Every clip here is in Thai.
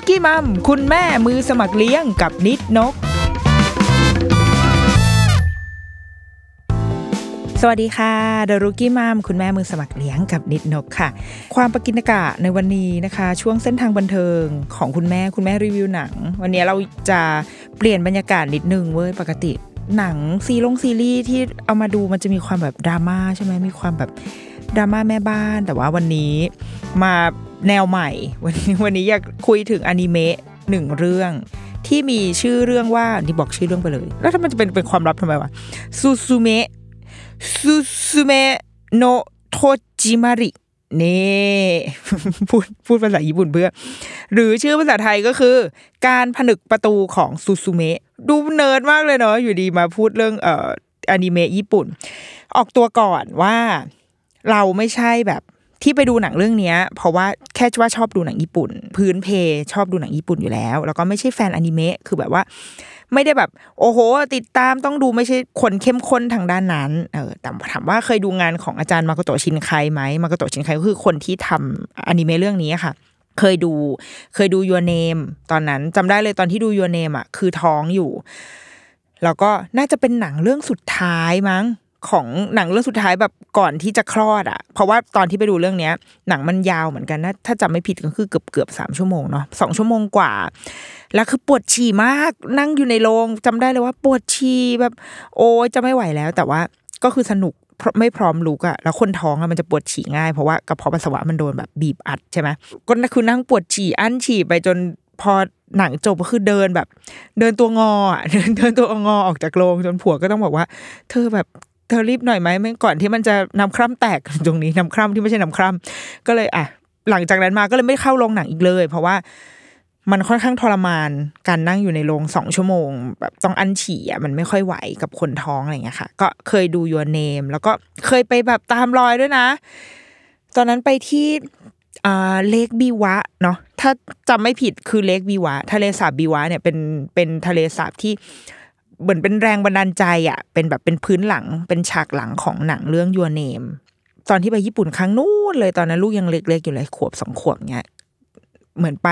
ดะรุกี้มัมคุณแม่มือสมัครเลี้ยงกับนิดนก สวัสดีค่ะดอะรุกี้มัมคุณแม่มือสมัครเลี้ยงกับนิดนกค่ะ ความประกินกะในวันนี้นะคะ ช่วงเส้นทางบันเทิงของคุณแม่คุณแม่รีวิวหนัง วันนี้เราจะเปลี่ยนบรรยากาศนิดนึงเว้ยปกติหนังซีลงซีรีส์ที่เอามาดูมันจะมีความแบบดราม่าใช่ไหมมีความแบบดราม่าแม่บ้าน แต่ว่าวันนี้มา แนวใหม่ วันนี้วันนี้อยากคุยถึงอนิเมะหนึ่งเรื่อง ที่มีชื่อเรื่องว่านี่บอกชื่อเรื่องไปเลย แล้วถ้ามันจะเป็นเป็นความลับทำไมวะซูซูเมะซูซูเมะโนโทจิมารินี่พูดพูดภาษาญี่ปุ่นเพื่อ หรือชื่อภาษาไทยก็คือ การผนึกประตูของซูซูเมะดูเนิร์ดมากเลยเนาะอยู่ดีมาพูดเรื่องเอ่ออนิเมะญี่ปุ่น ออกตัวก่อนว่าเราไม่ใช่แบบ ที่ไปดูหนังเรื่องเนี้ย เพราะว่าแค่ว่าชอบดูหนังญี่ปุ่น พื้นเพชอบดูหนังญี่ปุ่นอยู่แล้ว แล้วก็ไม่ใช่แฟนอนิเมะคือแบบว่า ไม่ได้แบบ โอ้โห ติดตามต้องดูไม่ใช่คนเข้มข้นทางด้านนั้นเออแต่ถามว่าเคยดูงานของอาจารย์มาโกโตชินไคไหมมาโกโตชินไคก็คือคนที่ทำอนิเมะเรื่องนี้ค่ะเคยดูเคยดูยูเนมตอนนั้นจำได้เลยตอนที่ดูยูเนมอะคือท้องอยู่ แล้วก็น่าจะเป็นหนังเรื่องสุดท้ายมั้ง ของหนังเรื่องสุดท้ายแบบก่อนที่จะคลอดอะ เพราะว่าตอนที่ไปดูเรื่องเนี้ย หนังมันยาวเหมือนกันนะถ้าจำไม่ผิดก็คือเกือบเกือบสามชั่วโมงเนาะสองชั่วโมงกว่า แล้วคือปวดฉี่มากนั่งอยู่ในโรงจำได้เลยว่าปวดฉี่แบบ โอ้ยจะไม่ไหวแล้ว แต่ว่าก็คือสนุกเพราะไม่พร้อมลุกอะแล้วคนท้องอะมันจะปวดฉี่ง่ายเพราะว่ากระเพาะปัสสาวะมันโดนแบบบีบอัดใช่ไหมก็คือนั่งปวดฉี่อั้นฉี่ไปจนพอหนังจบก็คือเดินแบบ เดินตัวงอเดินเดินตัวงอออกจากโรงจนผัวก็ต้องบอกว่า เธอแบบ เธอรีบหน่อยไหมไม่ก่อนที่มันจะน้ำคร่ำแตกตรงนี้น้ำคร่ำที่ไม่ใช่น้ำคร่ำก็เลยอะหลังจากนั้นมาก็เลยไม่เข้าโรงหนังอีกเลย เพราะว่ามันค่อนข้างทรมานการนั่งอยู่ในโรงสองชั่วโมงแบบต้องอันฉี่อะมันไม่ค่อยไหวกับคนท้องอะไรเงี้ยค่ะ ก็เคยดูยูเนมแล้วก็เคยไปแบบตามรอยด้วยนะ ตอนนั้นไปที่อ่าเลกบีวะเนาะถ้าจำไม่ผิดคือเลกบีวะ ทะเลสาบบีวะเนี่ยเป็นเป็นทะเลสาบที่ เหมือนเป็นแรงบันดาลใจอะเป็นแบบเป็นพื้นหลังเป็นฉากหลังของหนังเรื่องยูเนมตอนที่ไปญี่ปุ่นครั้งนู้นเลยตอนนั้นลูกยังเล็กๆอยู่เลยขวบสองขวบเงี้ยเหมือนไป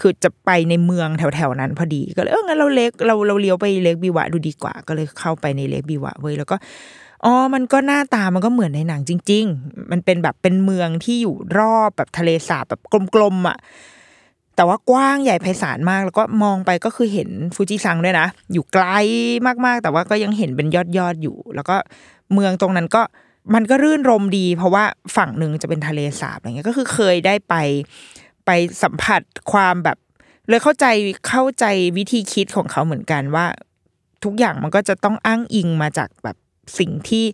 คือจะไปในเมืองแถวๆนั้นพอดีก็เลยเอองั้นเราเล็กเราเราเลี้ยวไปเล็กบีวะดูดีกว่า ก็เลยเข้าไปในเล็กบีวะเว้ยแล้วก็อ๋อ มันก็หน้าตามันก็เหมือนในหนังจริง ๆ มันเป็นแบบเป็นเมืองที่อยู่รอบแบบทะเลสาบแบบกลมๆอะ แต่ว่ากว้างใหญ่ไพศาลมาก แล้วก็มองไปก็คือเห็นฟูจิซังด้วยนะ อยู่ไกลมากๆ แต่ว่าก็ยังเห็นเป็นยอดยอดอยู่ แล้วก็เมืองตรงนั้นก็มันก็รื่นรมดี เพราะว่าฝั่งหนึ่งจะเป็นทะเลสาบอะไรเงี้ยก็คือเคยได้ไปไปสัมผัสความแบบเลยเข้าใจเข้าใจวิธีคิดของเขาเหมือนกันว่า ทุกอย่างมันก็จะต้องอ้างอิงมาจากแบบสิ่งที่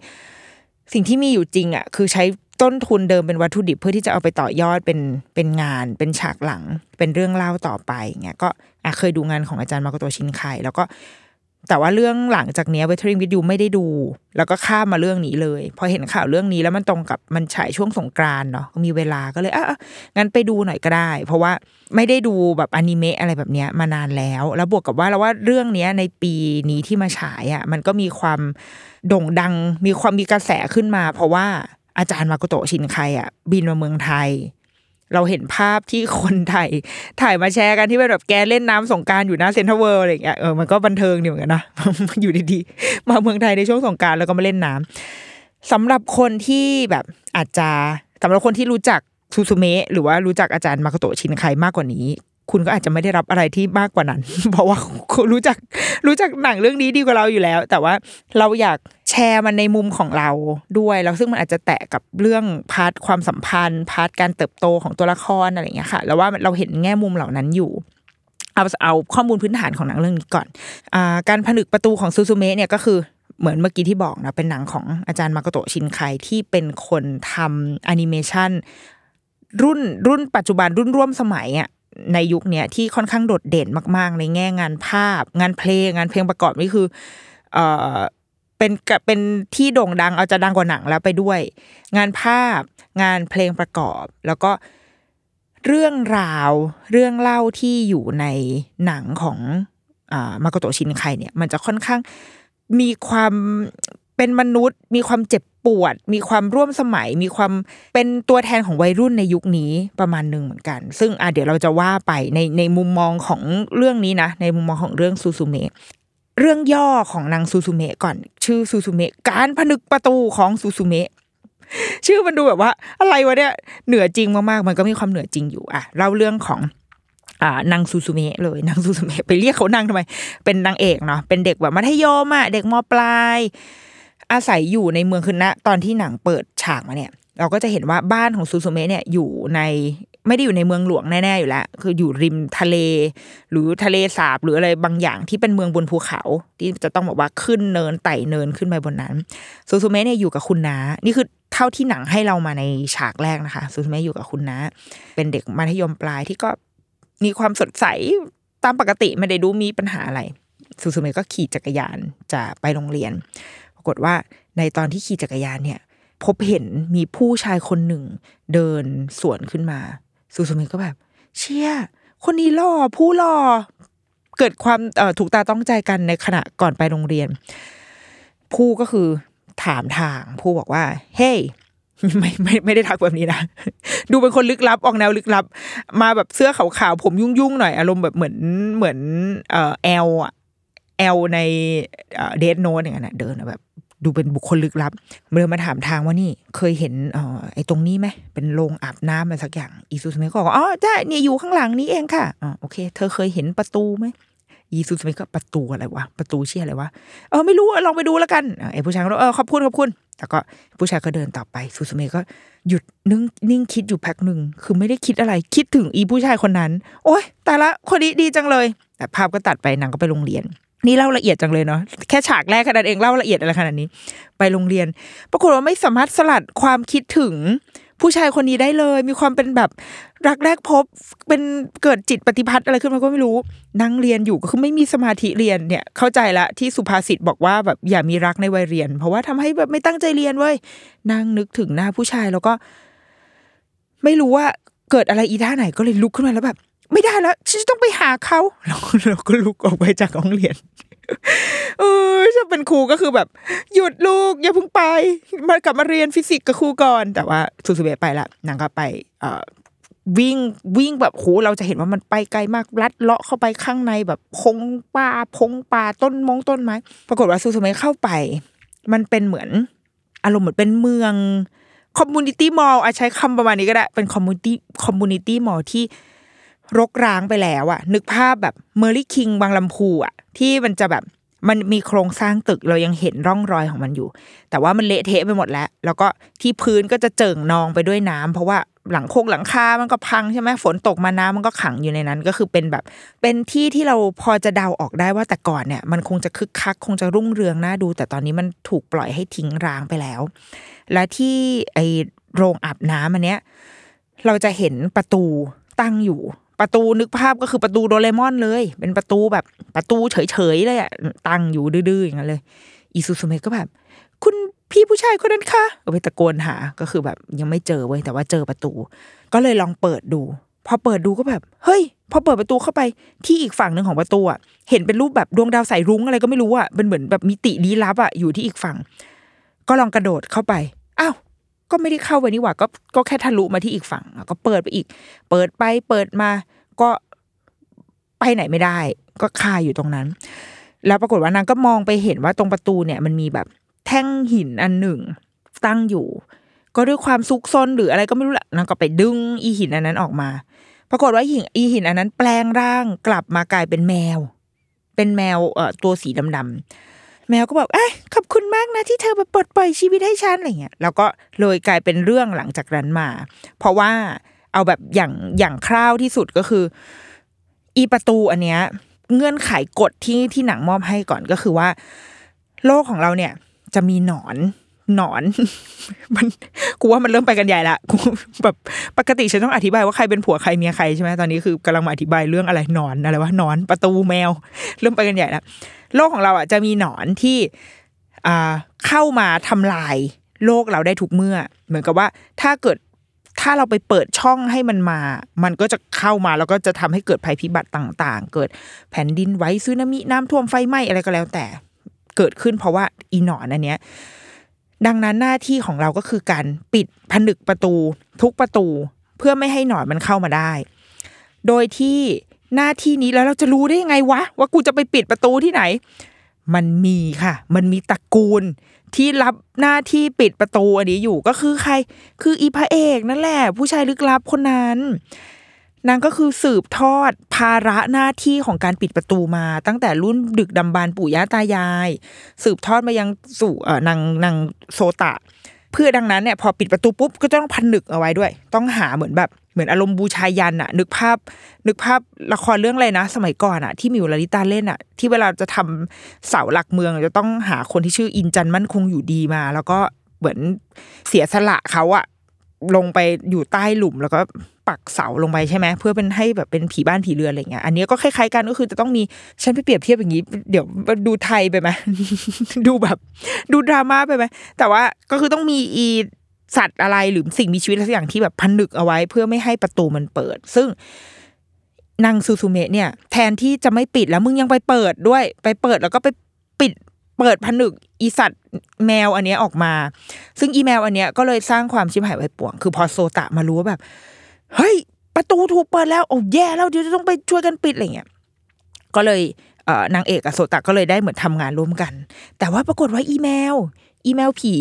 สิ่งที่มีอยู่จริงอะคือใช้ ต้นทุนเดิมเป็นวัตถุดิบเพื่อที่จะเอาไปต่อยอดเป็นเป็นงาน เป็นฉากหลัง เป็นเรื่องเล่าต่อไปเงี้ยก็เคยดูงานของอาจารย์มาโกโตชินไคแล้วก็แต่ว่าเรื่องหลังจากเนี้ย Weathering with You ไม่ได้ดู แล้วก็ข้ามมาเรื่องนี้เลย พอเห็นข่าวเรื่องนี้แล้วมันตรงกับมันฉายช่วงสงกรานต์เนาะมีเวลาก็เลยอะอะงั้นไปดูหน่อยก็ได้ เพราะว่าไม่ได้ดูแบบอนิเมะอะไรแบบเนี้ยมานานแล้ว แล้วบวกกับว่าเราว่าเรื่องเนี้ยในปีนี้ที่มาฉายอะมันก็มีความโด่งดังมีความมีกระแสขึ้นมา เพราะว่า อาจารย์มาโกโตชินไคอะบินมาเมืองไทย เราเห็นภาพที่คนไทยถ่ายมาแชร์กันที่เป็นแบบแกเล่นน้ำสงกรานต์อยู่หน้าเซ็นทรัลเวิลด์อะไรอย่างเงี้ยเออมันก็บันเทิงดีเหมือนกันนะอยู่ดีๆ มาเมืองไทยในช่วงสงกรานต์แล้วก็มาเล่นน้ำสำหรับคนที่แบบอาจจะสำหรับคนที่รู้จักซูซูเมะหรือว่ารู้จักอาจารย์มาโกโตชินไคมากกว่านี้ คุณก็อาจจะไม่ได้รับอะไรที่มากกว่านั้น เพราะว่าคุณรู้จักรู้จักหนังเรื่องนี้ดีกว่าเราอยู่แล้ว แต่ว่าเราอยากแชร์มันในมุมของเราด้วย แล้วซึ่งมันอาจจะแตะกับเรื่อง part ความสัมพันธ์ part การเติบโตของตัวละครอะไรอย่างเงี้ยค่ะ แล้วว่าเราเห็นแง่มุมเหล่านั้นอยู่เอาเอาข้อมูลพื้นฐานของหนังเรื่องนี้ก่อนอ่าการผนึกประตูของซูซูเมะเนี่ยก็คือเหมือนเมื่อกี้ที่บอกนะเป็นหนังของอาจารย์มาโกโตชินไคที่เป็นคนทำแอนิเมชันรุ่นรุ่นปัจจุบันรุ่นร่วมสมัยอะ ในยุคเนี้ยที่ค่อนข้างโดดเด่นมาก ๆ ในแง่งานภาพ งานเพลงงานเพลงประกอบนี่คือเอ่อเป็นกะเป็นที่โด่งดังเอาจะดังกว่าหนังแล้วไปด้วย งานภาพ งานเพลงประกอบ แล้วก็เรื่องราวเรื่องเล่าที่อยู่ในหนังของอ่ามาโกโตชินไคเนี่ย มันจะค่อนข้างมีความเป็นมนุษย์ มีความเจ็บ ปวด มีความร่วมสมัย มีความเป็นตัวแทนของวัยรุ่นในยุคนี้ประมาณหนึ่งเหมือนกัน ซึ่งอะเดี๋ยวเราจะว่าไปในในมุมมองของเรื่องนี้นะ ในมุมมองของเรื่องซูซูเมะเรื่องย่อของนางซูซูเมะก่อนชื่อซูซูเมะการผนึกประตูของซูซูเมะชื่อมันดูแบบว่า อะไรวะเนี่ยเหนือจริงมากๆ มันก็มีความเหนือจริงอยู่อะเล่าเรื่องของอ่านางซูซูเมะเลยนางซูซูเมะไปเรียกเขานางทำไม เป็นนางเอกเนาะเป็นเด็กแบบมัธยมอะเด็กมปลาย อาศัยอยู่ในเมืองคือณตอนที่หนังเปิดฉากมาเนี่ย เราก็จะเห็นว่าบ้านของซูซูเมะเนี่ยอยู่ในไม่ได้อยู่ในเมืองหลวงแน่ๆอยู่แล้ว คืออยู่ริมทะเล หรือทะเลสาบหรืออะไรบางอย่างที่เป็นเมืองบนภูเขา ที่จะต้องบอกว่าขึ้นเนินไต่เนินขึ้นไปบนนั้นซูซูเมะเนี่ยอยู่กับคุณน้านี่คือเท่าที่หนังให้เรามาในฉากแรกนะคะซูซูเมะอยู่กับคุณน้าเป็นเด็กมัธยมปลายที่ก็มีความสดใสตามปกติไม่ได้ดูมีปัญหาอะไรซูซูเมะก็ขี่จักรยานจะไปโรงเรียนากฏว่าในตอนที่ขี่จักรยานเนี่ย พบเห็นมีผู้ชายคนหนึ่ง เดินสวนขึ้นมาซูซูมะก็แบบ เชี่ยคนนี้หล่อผู้หล่อเกิดความเถูกตาต้องใจกันในขณะก่อนไปโรงเรียน ผู้ก็คือถามทาง ผู้บอกว่า เฮ้ยไม่ไม่ไม่ได้ทักแบบนี้นะ ดูเป็นคนลึกลับออกแนวลึกลับ มาแบบเสื้อขาวๆผมยุ่งๆหน่อยอารมณ์แบบเหมือนเหมือนเอ่อแอลอะแอลในเดทโน e อย่างนั้นเดินแบบ ดูเป็นบุคคลลึกลับเดินมาถามทางว่านี่เคยเห็นเออไอ้ตรงนี้ไหมเป็นโรงอาบน้ำอะไรสักอย่างอีซูซูเมะก็บอกอ๋อใช่เนี่ยอยู่ข้างหลังนี้เองค่ะอ๋อโอเค เธอเคยเห็นประตูไหมอีซูซูเมะก็ประตูอะไรวะประตูเชี่ยอะไรวะเออไม่รู้ลองไปดูแล้วกันไอ้ผู้ชายก็เออขอบคุณขอบคุณแล้วก็ผู้ชายก็เดินต่อไปซูซูเมะก็หยุดนิ่งนิ่งคิดอยู่พักหนึ่งคือไม่ได้คิดอะไรคิดถึงอีผู้ชายคนนั้น โอ๊ยแต่ละคนนี้ดีจังเลย แต่ภาพก็ตัดไปนางก็ไปโรงเรียน นี่เล่าละเอียดจังเลยเนาะแค่ฉากแรกขนาดเองเล่าละเอียดอะไรขนาดนี้ ไปโรงเรียน ปรากฏว่าไม่สามารถสลัดความคิดถึงผู้ชายคนนี้ได้เลย มีความเป็นแบบรักแรกพบเป็นเกิดจิตปฏิพัทธ์อะไรขึ้นมาก็ไม่รู้นั่งเรียนอยู่ก็คือไม่มีสมาธิเรียนเนี่ย เข้าใจละที่สุภาษิตบอกว่าแบบอย่ามีรักในวัยเรียน เพราะว่าทำให้แบบไม่ตั้งใจเรียนเว้ยนั่งนึกถึงหน้าผู้ชายแล้วก็ ไม่รู้ว่าเกิดอะไรอีท่าไหนก็เลยลุกขึ้นมาแล้วแบบ ไม่ได้แล้วฉันต้องไปหาเขาแล้วเราก็ลุกออกไปจากห้องเรียนเออจะเป็นครูก็คือแบบ หยุดลูกอย่าเพิ่งไป มากลับมาเรียนฟิสิกส์กับครูก่อน แต่ว่าซูซูเมะไปละนางก็ไปเอ่อวิ่งวิ่งแบบโหเราจะเห็นว่ามันไปไกลมากลัดเลาะเข้าไปข้างในแบบพงป่าพงป่าต้นมงต้นไม้ปรากฏว่าซูซูเมะเข้าไป มันเป็นเหมือน อารมณ์เหมือนเป็นเมือง community mall ใช้คำประมาณนี้ก็ได้ เป็น community community mall ที่ รกร้างไปแล้วอะนึกภาพแบบเมอร์รี่คิงส์บางลำพูอะที่มันจะแบบมันมีโครงสร้างตึกเรายังเห็นร่องรอยของมันอยู่ แต่ว่ามันเละเทะไปหมดแล้ว แล้วก็ที่พื้นก็จะเจิ่งนองไปด้วยน้ำเพราะว่าหลังโคงหลังคา มันก็พังใช่ไหมฝนตกมาน้ำมันก็ขังอยู่ในนั้น ก็คือเป็นแบบ เป็นที่ที่เราพอจะเดาออกได้ว่าแต่ก่อนเนี่ย มันคงจะคึกคัก คงจะรุ่งเรืองน่าดู แต่ตอนนี้มันถูกปล่อยให้ทิ้งร้างไปแล้ว และที่ไอโรงอาบน้ำอันเนี้ยเราจะเห็นประตูตั้งอยู่ ประตูนึกภาพก็คือประตูโดเรมอนเลย เป็นประตูแบบประตูเฉยๆเลยอะตั้งอยู่ดื้อๆอย่างนั้นเลยอีซูซูเมะก็แบบ คุณพี่ผู้ชายคนนั้นคะก็ไปตะโกนหา ก็คือแบบยังไม่เจอเว้ยแต่ว่าเจอประตู ก็เลยลองเปิดดู พอเปิดดูก็แบบ เฮ้ย พอเปิดประตูเข้าไปที่อีกฝั่งหนึ่งของประตูอะเห็นเป็นรูปแบบดวงดาวสายรุ้งอะไรก็ไม่รู้อะเป็นเหมือนแบบมิติลี้ลับอะอยู่ที่อีกฝั่ง ก็ลองกระโดดเข้าไป ก็ไม่ได้เข้าไปนี่หว่าก็ก็แค่ทะลุมาที่อีกฝั่งก็เปิดไปอีก เปิดไปเปิดมา ก็ไปไหนไม่ได้ ก็คาอยู่ตรงนั้น แล้วปรากฏว่านางก็มองไปเห็นว่าตรงประตูเนี่ย มันมีแบบแท่งหินอันหนึ่งตั้งอยู่ ก็ด้วยความซุกซนหรืออะไรก็ไม่รู้แหละนางก็ไปดึงอีหินอันนั้นออกมา ปรากฏว่าหินอีหินอันนั้น แปลงร่างกลับมากลายเป็นแมว เป็นแมวเอ่อตัวสีดำๆ แมวก็บอกเอ้ยขอบคุณมากนะที่เธอมาปลดปล่อยชีวิตให้ฉันอะไรเงี้ยแล้วก็เลยกลายเป็นเรื่องหลังจากนั้นมา เพราะว่าเอาแบบอย่างอย่างคร่าวที่สุดก็คือ อีประตูอันเนี้ยเงื่อนไขกฎที่ที่หนังมอบให้ก่อนก็คือว่า โลกของเราเนี่ยจะมีหนอน หนอน มันกูว่ามันเริ่มไปกันใหญ่ละกูแบบปกติฉันต้องอธิบายว่าใครเป็นผัวใครเมียใครใช่ไหมตอนนี้คือกำลังมาอธิบายเรื่องอะไรหนอนอะไรวะหนอนประตูแมว เริ่มไปกันใหญ่ละโลกของเราอะจะมีหนอนที่อ่าเข้ามาทำลายโลกเราได้ทุกเมื่อ เหมือนกับว่าถ้าเกิดถ้าเราไปเปิดช่องให้มันมา มันก็จะเข้ามาแล้วก็จะทำให้เกิดภัยพิบัติต่าง ๆ เกิดแผ่นดินไหวซึนามิน้ำท่วมไฟไหม้อะไรก็แล้วแต่ เกิดขึ้นเพราะว่าอีหนอนอันเนี้ย ดังนั้นหน้าที่ของเราก็คือการปิดผนึกประตู ทุกประตู เพื่อไม่ให้หนอนมันเข้ามาได้ โดยที่หน้าที่นี้แล้วเราจะรู้ได้ยังไงวะ ว่ากูจะไปปิดประตูที่ไหน มันมีค่ะ มันมีตระกูลที่รับหน้าที่ปิดประตูอันนี้อยู่ก็คือใคร คืออีพระเอกนั่นแหละ ผู้ชายลึกลับคนนั้น นางก็คือสืบทอดภาระหน้าที่ของการปิดประตูมา ตั้งแต่รุ่นดึกดำบรรพ์ปู่ย่าตายาย สืบทอดมายังสู่เออนางนางโซตะ เพื่อดังนั้นเนี่ยพอปิดประตูปุ๊บก็ต้องพันหนึกเอาไว้ด้วย ต้องหาเหมือนแบบเหมือนอารมณ์บูชายันอะนึกภาพ นึกภาพละครเรื่องอะไรนะ สมัยก่อนอะที่มิวลาลิตาเล่นอะที่เวลาจะทำเสาหลักเมือง จะต้องหาคนที่ชื่ออินจันมั่นคงอยู่ดีมา แล้วก็เหมือนเสียสละเขาอะลงไปอยู่ใต้หลุมแล้วก็ ปักเสาลงไปใช่ไหมเพื่อเป็นให้แบบเป็นผีบ้านผีเรือนอะไรเงี้ยอันนี้ก็คล้ายๆกันก็คือจะต้องมีฉันไปเปรียบเทียบอย่างนี้ เดี๋ยวดูไทยไปไหมดูแบบดูดราม่าไปไหมแต่ว่าก็คือต้องมีอีสัตว์อะไรหรือสิ่งมีชีวิตอะไรสักอย่างที่แบบพันนึกเอาไว้ เพื่อไม่ให้ประตูมันเปิด ซึ่งนางซูซูเมะเนี่ย แทนที่จะไม่ปิดแล้วมึงยังไปเปิดด้วย ไปเปิดแล้วก็ไปปิดเปิดผนึกอีสัตว์แมวอันเนี้ยออกมา ซึ่งอีแมวอันเนี้ยก็เลยสร้างความชิบหายวายป่วง คือพอโซตะมารู้ว่าแบบ เฮ้ย ประตูถูกเปิดแล้วโอ้แย่แล้วเดี๋ยวจะต้องไปช่วยกันปิดอะไรเงี้ยก็เลยเอนางเอกกับโซตะก็เลยได้เหมือนทำงานร่วมกัน แต่ว่าปรากฏว่าอีแมว อีแมวผี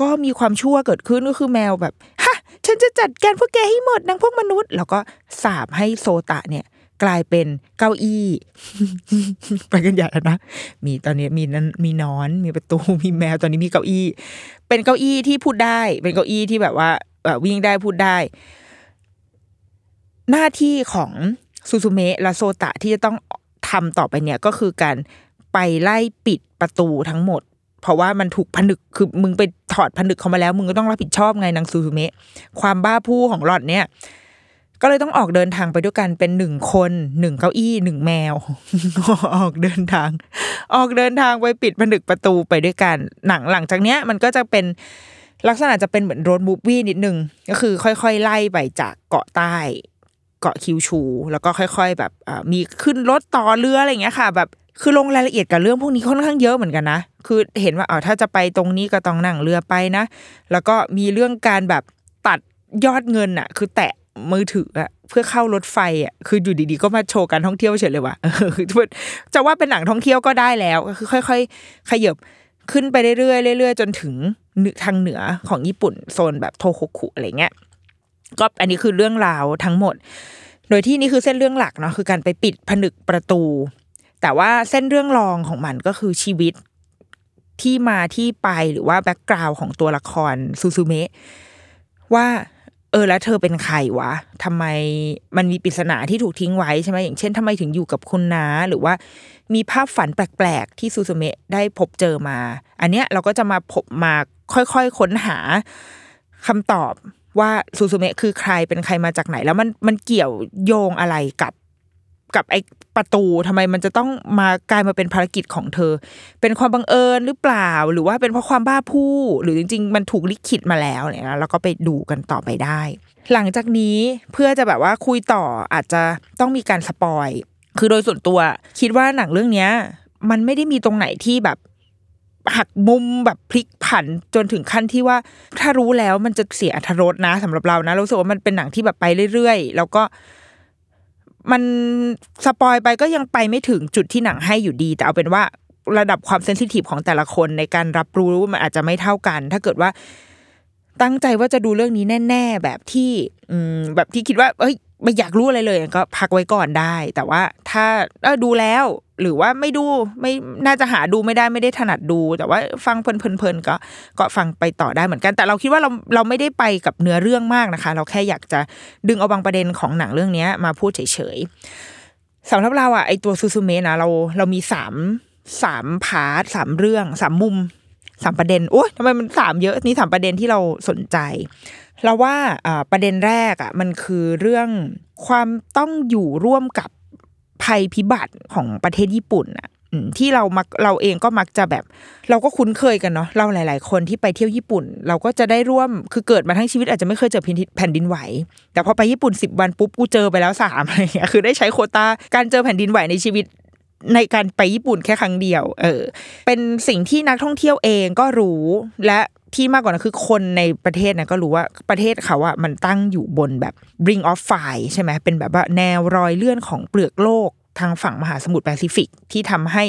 ก็มีความชั่วเกิดขึ้นก็คือแมวแบบฮะฉันจะจัดการพวกแกให้หมดนางพวกมนุษย์ แล้วก็สาบให้โซตะเนี่ยกลายเป็นเก้าอี้ไปกันใหญ่แล้วนะมีตอนนี้มีนั้นมีนอนมีประตูมีแมวตอนนี้มีเก้าอี้ เป็นเก้าอี้ที่พูดได้ เป็นเก้าอี้ที่แบบว่าวิ่งได้พูดได้ หน้าที่ของซูซูเมะและโซตะที่จะต้องทำต่อไปเนี่ยก็คือการไปไล่ปิดประตูทั้งหมด เพราะว่ามันถูกผนึกคือมึงไปถอดผนึกเขามาแล้ว มึงก็ต้องรับผิดชอบไงนางซูซูเมะความบ้าผู้ของหลอดเนี่ย ก็เลยต้องออกเดินทางไปด้วยกันเป็นหนึ่งคนหนึ่งเก้าอี้หนึ่งแมว ออกเดินทาง ออกเดินทางไปปิดผนึกประตูไปด้วยกันหนังหลังจากเนี้ย มันก็จะเป็นลักษณะจะเป็นเหมือนโรดมูฟวี่นิดนึงก็คือค่อยๆ ไล่ไปจากเกาะใต้ เกาะคิวชู แล้วก็ค่อย ๆ แบบมีขึ้นรถต่อเรืออะไรเงี้ยค่ะ แบบคือลงรายละเอียดกับเรื่องพวกนี้ค่อนข้างเยอะเหมือนกันนะ คือเห็นว่าอ๋อถ้าจะไปตรงนี้ก็ต้องนั่งเรือไปนะ แล้วก็มีเรื่องการแบบตัดยอดเงินอะคือแตะมือถืออะเพื่อเข้ารถไฟอะคืออยู่ดีๆก็มาโชว์การท่องเที่ยวเฉยเลยว่ะจะว่าเป็นหนังท่องเที่ยวก็ได้แล้วก็คือค่อย ๆ ขยับขึ้นไปเรื่อยๆเรื่อยๆ จนถึงทางเหนือของญี่ปุ่นโซนแบบโทโฮคุอะไรเงี้ย ก็อันนี้คือเรื่องราวทั้งหมด โดยที่นี่คือเส้นเรื่องหลักเนาะคือการไปปิดผนึกประตู แต่ว่าเส้นเรื่องรองของมันก็คือชีวิตที่มาที่ไปหรือว่าแบ็กกราวของตัวละครซูซูเมะว่าเออแล้วเธอเป็นใครวะทำไมมันมีปริศนาที่ถูกทิ้งไว้ใช่ไหมอย่างเช่นทำไมถึงอยู่กับคุณนาหรือว่ามีภาพฝันแปลกๆ ที่ซูซูเมะได้พบเจอมา อันเนี้ยเราก็จะมาพบมาค่อยๆค้นหาคำตอบ ว่าซูซูเมะคือใครเป็นใครมาจากไหน แล้วมันมันเกี่ยวโยงอะไรกับกับไอประตูทำไมมันจะต้องมากลายมาเป็นภารกิจของเธอ เป็นความบังเอิญหรือเปล่า หรือว่าเป็นเพราะความบ้าผู้หรือจริง ๆ มันถูกลิขิตมาแล้วเนี่ยนะแล้วก็ไปดูกันต่อไปได้ หลังจากนี้เพื่อจะแบบว่าคุยต่ออาจจะต้องมีการสปอยคือโดยส่วนตัว คิดว่าหนังเรื่องเนี้ย มันไม่ได้มีตรงไหนที่แบบ หักมุมแบบพลิกผันจนถึงขั้นที่ว่า ถ้ารู้แล้วมันจะเสียอรรถรสนะสำหรับเรานะเรารู้สึกว่ามันเป็นหนังที่แบบไปเรื่อยๆ แล้วก็มันสปอยไปก็ยังไปไม่ถึงจุดที่หนังให้อยู่ดี แต่เอาเป็นว่าระดับความเซนซิทีฟของแต่ละคนในการรับรู้มันอาจจะไม่เท่ากัน ถ้าเกิดว่าตั้งใจว่าจะดูเรื่องนี้แน่ ๆ แบบที่ อืมแบบที่คิดว่า เอ้ย ไม่อยากรู้อะไรเลยก็พักไว้ก่อนได้ แต่ว่าถ้าเออดูแล้ว หรือว่าไม่ดูไม่น่าจะหาดูไม่ได้ไม่ได้ถนัดดู แต่ว่าฟังเพลินๆก็ก็ฟังไปต่อได้เหมือนกัน แต่เราคิดว่าเราเราไม่ได้ไปกับเนื้อเรื่องมากนะคะ เราแค่อยากจะดึงเอาบางประเด็นของหนังเรื่องเนี้ยมาพูดเฉยๆสำหรับเราอะไอตัวซูซูเมะนะเราเรามีสามสาม part สามเรื่องสามมุมสามประเด็นโอ้ยทำไมมันสามเยอะนี่สามประเด็นที่เราสนใจ เราว่าประเด็นแรกอะมันคือเรื่องความต้องอยู่ร่วมกับภัยพิบัติของประเทศญี่ปุ่นอะที่เรามักเราเองก็มักจะแบบ เราก็คุ้นเคยกันเนาะเราหลาย ๆ คนที่ไปเที่ยวญี่ปุ่น เราก็จะได้ร่วมคือเกิดมาทั้งชีวิตอาจจะไม่เคยเจอแผ่นดินไหว แต่พอไปญี่ปุ่นสิบวันปุ๊บกูเจอไปแล้วสามอะไรเงี้ยคือได้ใช้โควตาการเจอแผ่นดินไหวในชีวิตในการไปญี่ปุ่นแค่ครั้งเดียว เออ เป็นสิ่งที่นักท่องเที่ยวเองก็รู้และ ที่มากกว่านั้นคือคนในประเทศนะก็รู้ว่าประเทศเขาอะมันตั้งอยู่บนแบบ ring of fire ใช่ไหมเป็นแบบว่าแนวรอยเลื่อนของเปลือกโลกทางฝั่งมหาสมุทรแปซิฟิกที่ทำให้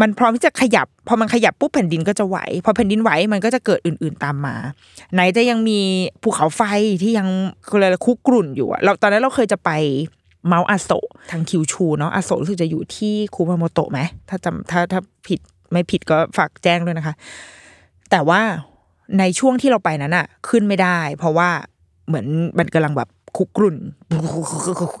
มันพร้อมที่จะขยับ พอมันขยับปุ๊บแผ่นดินก็จะไหว พอแผ่นดินไหวมันก็จะเกิดอื่น ๆตามมา ไหนจะยังมีภูเขาไฟที่ยังอะไรคุกรุ่นอยู่อะเราตอนนั้นเราเคยจะไปเมาส์อาโซะทางคิวชูเนาะอาโซะรู้สึกจะอยู่ที่คูมาโมโตะไหมถ้าจำถ้าถ้าผิดไม่ผิดก็ฝากแจ้งด้วยนะคะ แต่ว่า ในช่วงที่เราไปนั้นอะขึ้นไม่ได้ เพราะว่าเหมือนมันกำลังแบบคุกรุ่น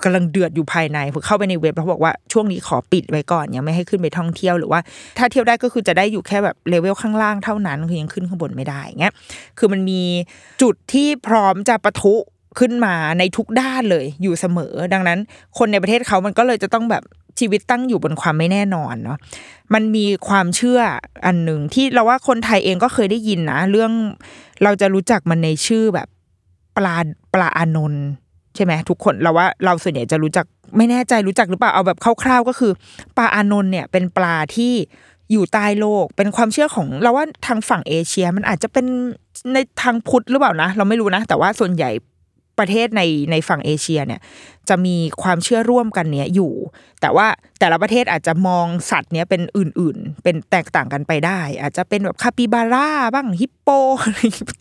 กำลังเดือดอยู่ภายในผมเข้าไปในเว็บแล้วเขาบอกว่าช่วงนี้ขอปิดไว้ก่อน ยังไม่ให้ขึ้นไปท่องเที่ยวหรือว่า ถ้าเที่ยวได้ก็คือจะได้อยู่แค่แบบเลเวลข้างล่างเท่านั้นคือยังขึ้นข้างบนไม่ได้เงี้ยคือมันมีจุดที่พร้อมจะปะทุขึ้นมาในทุกด้านเลยอยู่เสมอ ดังนั้น คนในประเทศเขามันก็เลยจะต้องแบบ ชีวิตตั้งอยู่บนความไม่แน่นอนเนาะมันมีความเชื่ออันหนึ่งที่เราว่าคนไทยเองก็เคยได้ยินนะ เรื่องเราจะรู้จักมันในชื่อแบบปลาปลาอานนท์ใช่ไหมทุกคนเราว่าเราส่วนใหญ่จะรู้จักไม่แน่ใจรู้จักหรือเปล่าเอาแบบคร่าวๆก็คือ ปลาอานนท์เนี่ยเป็นปลาที่อยู่ใต้โลกเป็นความเชื่อของเราว่าทางฝั่งเอเชียมันอาจจะเป็นในทางพุทธหรือเปล่านะ เราไม่รู้นะ แต่ว่าส่วนใหญ่ ประเทศในในฝั่งเอเชียเนี่ยจะมีความเชื่อร่วมกันเนี้ยอยู่ แต่ว่าแต่ละประเทศอาจจะมองสัตว์เนี้ยเป็นอื่น ๆ เป็นแตกต่างกันไปได้ อาจจะเป็นแบบคาปิบาร่าบ้างฮิปโป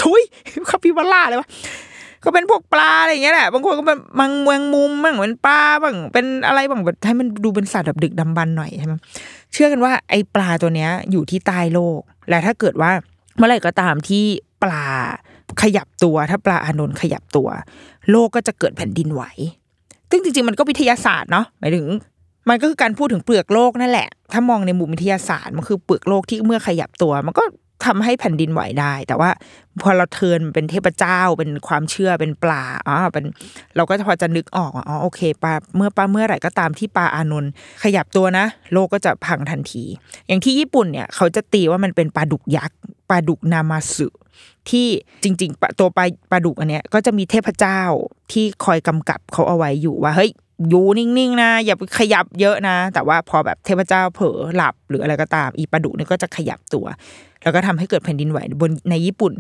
ทุยคาปิบาร่าเลยวะก็เป็นพวกปลาอะไรอย่างเงี้ยแหละบางคนก็เป็นมังเมืองมุมบ้างเป็นปลาบ้างเป็นอะไรบ้างแบบให้มันดูเป็นสัตว์แบบดึกดำบรรพ์หน่อยใช่ไหมเชื่อกันว่าไอ้ปลาตัวเนี้ยอยู่ที่ใต้โลก และถ้าเกิดว่าเมื่อไหร่ก็ตามที่ปลา ขยับตัวถ้าปลาอานนท์ขยับตัว โลกก็จะเกิดแผ่นดินไหวซึ่งจริงๆมันก็วิทยาศาสตร์เนาะหมายถึง มันก็คือการพูดถึงเปลือกโลกนั่นแหละ ถ้ามองในมุมวิทยาศาสตร์มันคือเปลือกโลกที่เมื่อขยับตัว มันก็ ทำให้แผ่นดินไหวได้ แต่ว่าพอเราเทินเป็นเทพเจ้าเป็นความเชื่อเป็นปลาอ๋อเป็นเราก็พอจะนึกออกอ๋อโอเคปลาเมื่อปลาเมื่อไหร่ก็ตามที่ปลาอานนท์ขยับตัวนะ โลกก็จะพังทันที อย่างที่ญี่ปุ่นเนี่ยเขาจะตีว่ามันเป็นปลาดุกยักษ์ปลาดุกนามาสึที่จริงๆ ตัวปลาปลาดุกอันเนี้ยก็จะมีเทพเจ้าที่คอยกำกับเขาเอาไว้อยู่ว่าเฮ้ยอยู่นิ่งๆนะ อย่าไปขยับเยอะนะ แต่ว่าพอแบบเทพเจ้าเผลอหลับหรืออะไรก็ตาม อีปลาดุกนี่ก็จะขยับตัว แล้วก็ทำให้เกิดแผ่นดินไหวบนในญี่ปุ่น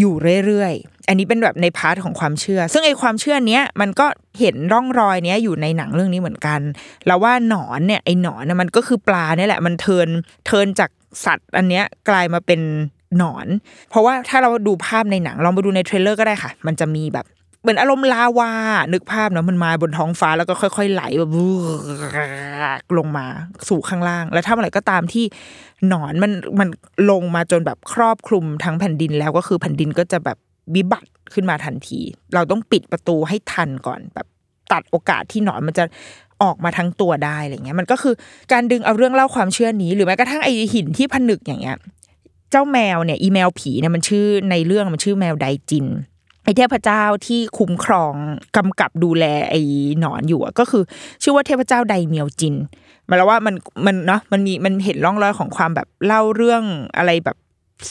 อยู่เรื่อยๆ อันนี้เป็นแบบใน part ของความเชื่อ ซึ่งไอความเชื่อเนี้ยมันก็เห็นร่องรอยเนี้ยอยู่ในหนังเรื่องนี้เหมือนกัน แล้วว่าหนอนเนี่ยไอหนอนเนี่ยมันก็คือปลาเนี่ยแหละมัน turn turn จากสัตว์อันเนี้ยกลายมาเป็นหนอน เพราะว่าถ้าเราดูภาพในหนังลองไปดูใน trailer ก็ได้ค่ะ มันจะมีแบบ เหมือนอารมณ์ลาวา นึกภาพเนาะมันมาบนท้องฟ้าแล้วก็ค่อยๆไหลแบบลงมาสู่ข้างล่าง แล้วถ้าเมื่อไรก็ตามที่หนอนมันมันลงมาจนแบบครอบคลุมทั้งแผ่นดินแล้วก็คือแผ่นดินก็จะแบบวิบัติขึ้นมาทันที เราต้องปิดประตูให้ทันก่อน แบบตัดโอกาสที่หนอนมันจะออกมาทั้งตัวได้อะไรเงี้ย มันก็คือการดึงเอาเรื่องเล่าความเชื่อนี้ หรือแม้กระทั่งไอหินที่ผนึกอย่างเงี้ย เจ้าแมวเนี่ย อีแมวผีเนี่ยมันชื่อในเรื่องมันชื่อแมวไดจิน ไอเทพเจ้าที่คุ้มครองกำกับดูแลไอ้หนอนอยู่ก็คือ ชื่อว่าเทพเจ้าไดเมียวจินมายควว่ามันมันเนาะมันมีมันเห็นร่องรอยของความแบบเล่าเรื่องอะไรแบบ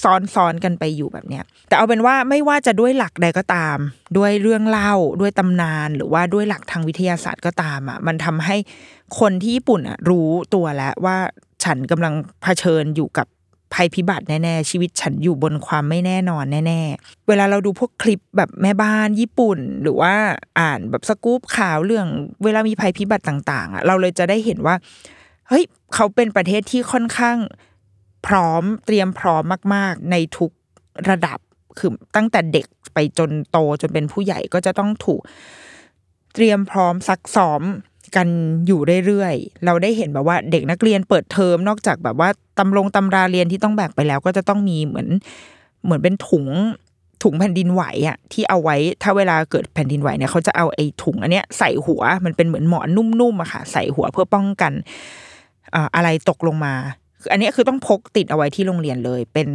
ซ้อนซ้อนกันไปอยู่แบบเนี้ย แต่เอาเป็นว่าไม่ว่าจะด้วยหลักใดก็ตาม ด้วยเรื่องเล่าด้วยตำนานหรือว่าด้วยหลักทางวิทยาศาสตร์ก็ตามอะมันทำให้คนที่ญี่ปุ่นอะรู้ตัวแล้วว่าฉันกำลังเผชิญอยู่กับ ภัยพิบัติแน่ๆชีวิตฉันอยู่บนความไม่แน่นอนแน่ๆ เวลาเราดูพวกคลิปแบบแม่บ้านญี่ปุ่น หรือว่าอ่านแบบสกู๊ปข่าวเรื่อง เวลามีภัยพิบัติต่างๆอะเราเลยจะได้เห็นว่าเฮ้ยเขาเป็นประเทศที่ค่อนข้างพร้อมเตรียมพร้อมมาก ๆ ในทุกระดับคือตั้งแต่เด็กไปจนโตจนเป็นผู้ใหญ่ก็จะต้องถูกเตรียมพร้อมซักซ้อม กันอยู่เรื่อยๆ เราได้เห็นแบบว่าเด็กนักเรียนเปิดเทอมนอกจากแบบว่าตำรงตำราเรียนที่ต้องแบกไปแล้ว ก็จะต้องมีเหมือนเหมือนเป็นถุงถุงแผ่นดินไหวอะที่เอาไว้ถ้าเวลาเกิดแผ่นดินไหวเนี่ยเขาจะเอาไอ้ถุงอันเนี้ยใส่หัวมันเป็นเหมือนหมอนนุ่มๆอะค่ะ ใส่หัวเพื่อป้องกันอ่าอะไรตกลงมาคืออันนี้คือต้องพกติดเอาไว้ที่โรงเรียนเลย เป็น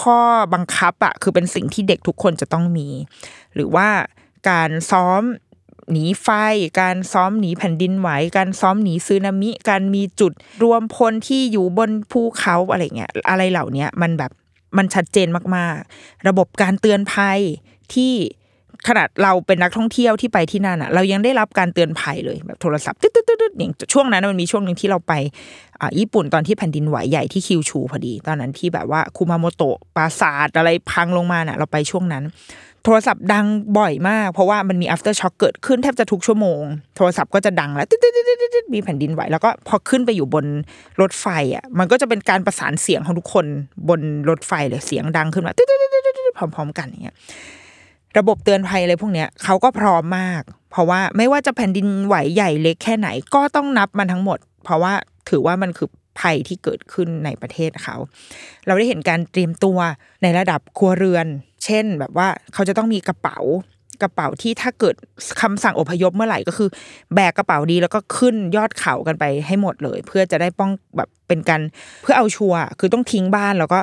ข้อบังคับอะคือเป็นสิ่งที่เด็กทุกคนจะต้องมี หรือว่าการซ้อม หนีไฟ การซ้อมหนีแผ่นดินไหว การซ้อมหนีซึนามิ การมีจุดรวมพลที่อยู่บนภูเขาอะไรเงี้ย อะไรเหล่านี้มันแบบมันชัดเจนมากๆ ระบบการเตือนภัยที่ขนาดเราเป็นนักท่องเที่ยวที่ไปที่นั่นอะเรายังได้รับการเตือนภัยเลยแบบโทรศัพท์ตึ๊ดตึ๊ดตึ๊ดอย่างช่วงนั้นมันมีช่วงหนึ่งที่เราไปอ่าญี่ปุ่นตอนที่แผ่นดินไหวใหญ่ที่คิวชูพอดี ตอนนั้นที่แบบว่าคุมาโมโตะปราสาทอะไรพังลงมาน่ะ เราไปช่วงนั้น โทรศัพท์ดังบ่อยมาก เพราะว่ามันมี after shock เกิดขึ้นแทบจะทุกชั่วโมง โทรศัพท์ก็จะดังแล้วตึ๊ดตึ๊ดตึ๊ดมีแผ่นดินไหวแล้วก็พอขึ้นไปอยู่บนรถไฟอะมันก็จะเป็นการประสานเสียงของทุกคนบนรถไฟเลยเสียงดังขึ้นมาตึ๊ดตึ๊ดตึ๊ดติ๊ดพร้อมๆกันอย่างเงี้ยระบบเตือนภัยอะไรพวกเนี้ยเขาก็พร้อมมาก เพราะว่าไม่ว่าจะแผ่นดินไหวใหญ่เล็กแค่ไหนก็ต้องนับมันทั้งหมด เพราะว่าถือว่ามันคือภัยที่เกิดขึ้นในประเทศเขา เราได้เห็นการเตรียมตัวในระดับครัวเรือน เช่น แบบว่าเขาจะต้องมีกระเป๋ากระเป๋าที่ถ้าเกิดคำสั่งอพยพเมื่อไหร่ก็คือ แบกกระเป๋าดีแล้วก็ขึ้นยอดเขากันไปให้หมดเลย เพื่อจะได้ป้องแบบเป็นการเพื่อเอาชัวร์คือต้องทิ้งบ้านแล้วก็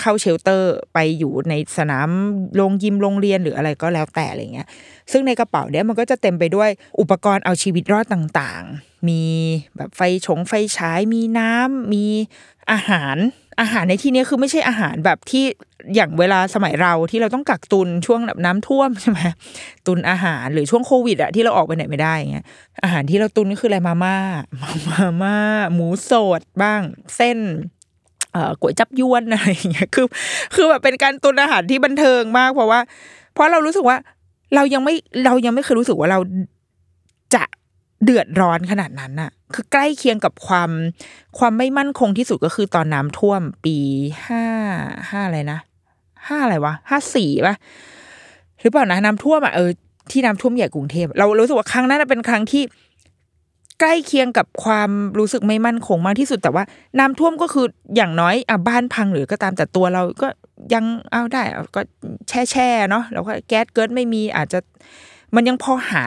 เข้าเชลเตอร์ไปอยู่ในสนามโรงยิมโรงเรียนหรืออะไรก็แล้วแต่อะไรเงี้ย ซึ่งในกระเป๋าเนี้ยมันก็จะเต็มไปด้วยอุปกรณ์เอาชีวิตรอดต่างๆ มีแบบไฟฉงไฟฉายมีน้ำมีอาหาร อาหารในที่นี้คือไม่ใช่อาหารแบบที่อย่างเวลาสมัยเราที่เราต้องกักตุนช่วงแบบน้ำท่วมใช่ไหมตุนอาหารหรือช่วงโควิดอะที่เราออกไปไหนไม่ได้อย่างเงี้ยอาหารที่เราตุนก็คืออะไรมาม่ามาม่าหมูสดบ้างเส้นเอ่อก๋วยจับยวนอะไรอย่างเงี้ยคือ คือแบบเป็นการตุนอาหารที่บันเทิงมากเพราะว่า เพราะเรารู้สึกว่า เรายังไม่เรายังไม่เคยรู้สึกว่าเราจะ เดือดร้อนขนาดนั้นน่ะคือใกล้เคียงกับความความไม่มั่นคงที่สุดก็คือตอนน้ำท่วมปีห้าห้าอะไรนะห้าอะไรวะห้าสี่ป่ะหรือเปล่านะน้ำท่วมอะเออที่น้ำท่วมใหญ่กรุงเทพเรารู้สึกว่าครั้งนั้นเป็นครั้งที่ใกล้เคียงกับความรู้สึกไม่มั่นคงมากที่สุดแต่ว่า น้ำท่วมก็คืออย่างน้อยอะบ้านพังหรือก็ตามแต่ตัวเราก็ยังเอาได้ก็แช่แช่เนาะแล้วก็แก๊สเกิดไม่มีอาจจะมันยังพอหา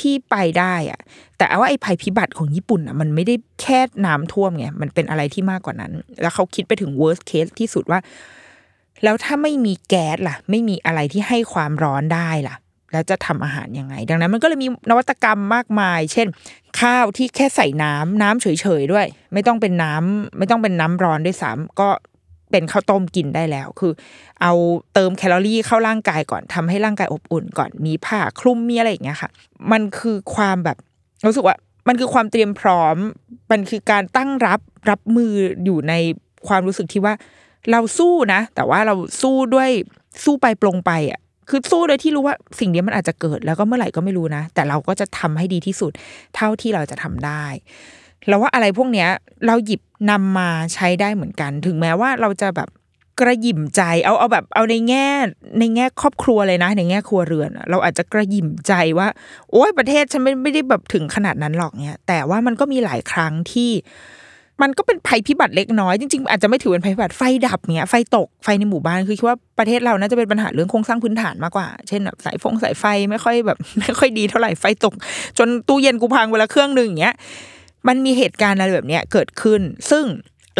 ที่ไปได้อะแต่เอาว่าไอ้ภัยพิบัติของญี่ปุ่นอะมันไม่ได้แค่น้ำท่วมไงมันเป็นอะไรที่มากกว่านั้น แล้วเขาคิดไปถึง worst case ที่สุดว่า แล้วถ้าไม่มีแก๊สล่ะ ไม่มีอะไรที่ให้ความร้อนได้ล่ะ แล้วจะทำอาหารยังไง ดังนั้นมันก็เลยมีนวัตกรรมมากมาย เช่น ข้าวที่แค่ใส่น้ำน้ำเฉยๆด้วย ไม่ต้องเป็นน้ำไม่ต้องเป็นน้ำร้อนด้วยซ้ำก็ เป็นข้าวต้มกินได้แล้ว คือ เอาเติมแคลอรี่เข้าร่างกายก่อนทำให้ร่างกายอบอุ่นก่อนมีผ้าคลุมมีอะไรอย่างเงี้ยค่ะ มันคือความแบบรู้สึกว่ามันคือความเตรียมพร้อม มันคือการตั้งรับรับมืออยู่ในความรู้สึกที่ว่า เราสู้นะ แต่ว่าเราสู้ด้วยสู้ไปปลงไปอะคือสู้โดยที่รู้ว่าสิ่งนี้มันอาจจะเกิดแล้วก็เมื่อไหร่ก็ไม่รู้นะ แต่เราก็จะทำให้ดีที่สุด เท่าที่เราจะทำได้ แล้วว่าอะไรพวกเนี้ย เราหยิบ นำมาใช้ได้เหมือนกัน ถึงแม้ว่าเราจะแบบกระหยิ่มใจเอาเอาแบบเอาในแง่ในแง่ครอบครัวเลยนะ ในแง่ครัวเรือน เราอาจจะกระหยิ่มใจว่า โอ้ยประเทศฉันไม่ไม่ได้แบบถึงขนาดนั้นหรอกเนี่ยแต่ว่ามันก็มีหลายครั้งที่ มันก็เป็นภัยพิบัติเล็กน้อยจริงๆอาจจะไม่ถือเป็นภัยพิบัติไฟดับเนี้ยไฟตกไฟในหมู่บ้านคือคิดว่าประเทศเราน่าจะเป็นปัญหาเรื่องโครงสร้างพื้นฐานมากกว่า เช่นแบบสายฟงสายไฟไม่ค่อยแบบ ไม่ค่อยดีเท่าไหร่ไฟตก จนตู้เย็นกูพังเวลาเครื่องหนึ่งอย่างเงี้ย มันมีเหตุการณ์อะไรแบบเนี้ยเกิดขึ้น ซึ่ง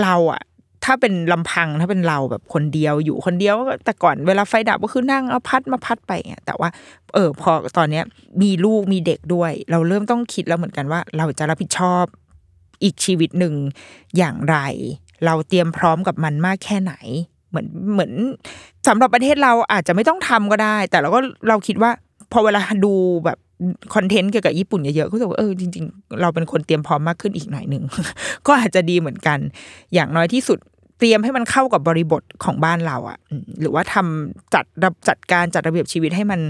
เราอะถ้าเป็นลำพังถ้าเป็นเราแบบคนเดียวอยู่คนเดียวก็แต่ก่อนเวลาไฟดับก็คือนั่งเอาพัดมาพัดไปเงี้ยแต่ว่า เออพอตอนเนี้ยมีลูกมีเด็กด้วย เราเริ่มต้องคิดแล้วเหมือนกันว่า เราจะรับผิดชอบอีกชีวิตหนึ่งอย่างไร เราเตรียมพร้อมกับมันมากแค่ไหน เหมือนเหมือนสำหรับประเทศเราอาจจะไม่ต้องทำก็ได้ แต่เราก็เราคิดว่าพอเวลาดูแบบ คอนเทนต์เกี่ยวกับญี่ปุ่นเยอะๆก็รู้สึกว่าเออจริง ๆ เราเป็นคนเตรียมพร้อมมากขึ้นอีกหน่อยหนึ่งก็อาจจะดีเหมือนกัน อย่างน้อยที่สุดเตรียมให้มันเข้ากับบริบทของบ้านเราอะหรือว่าทำจัดระจัดการจัดระเบียบชีวิตให้มัน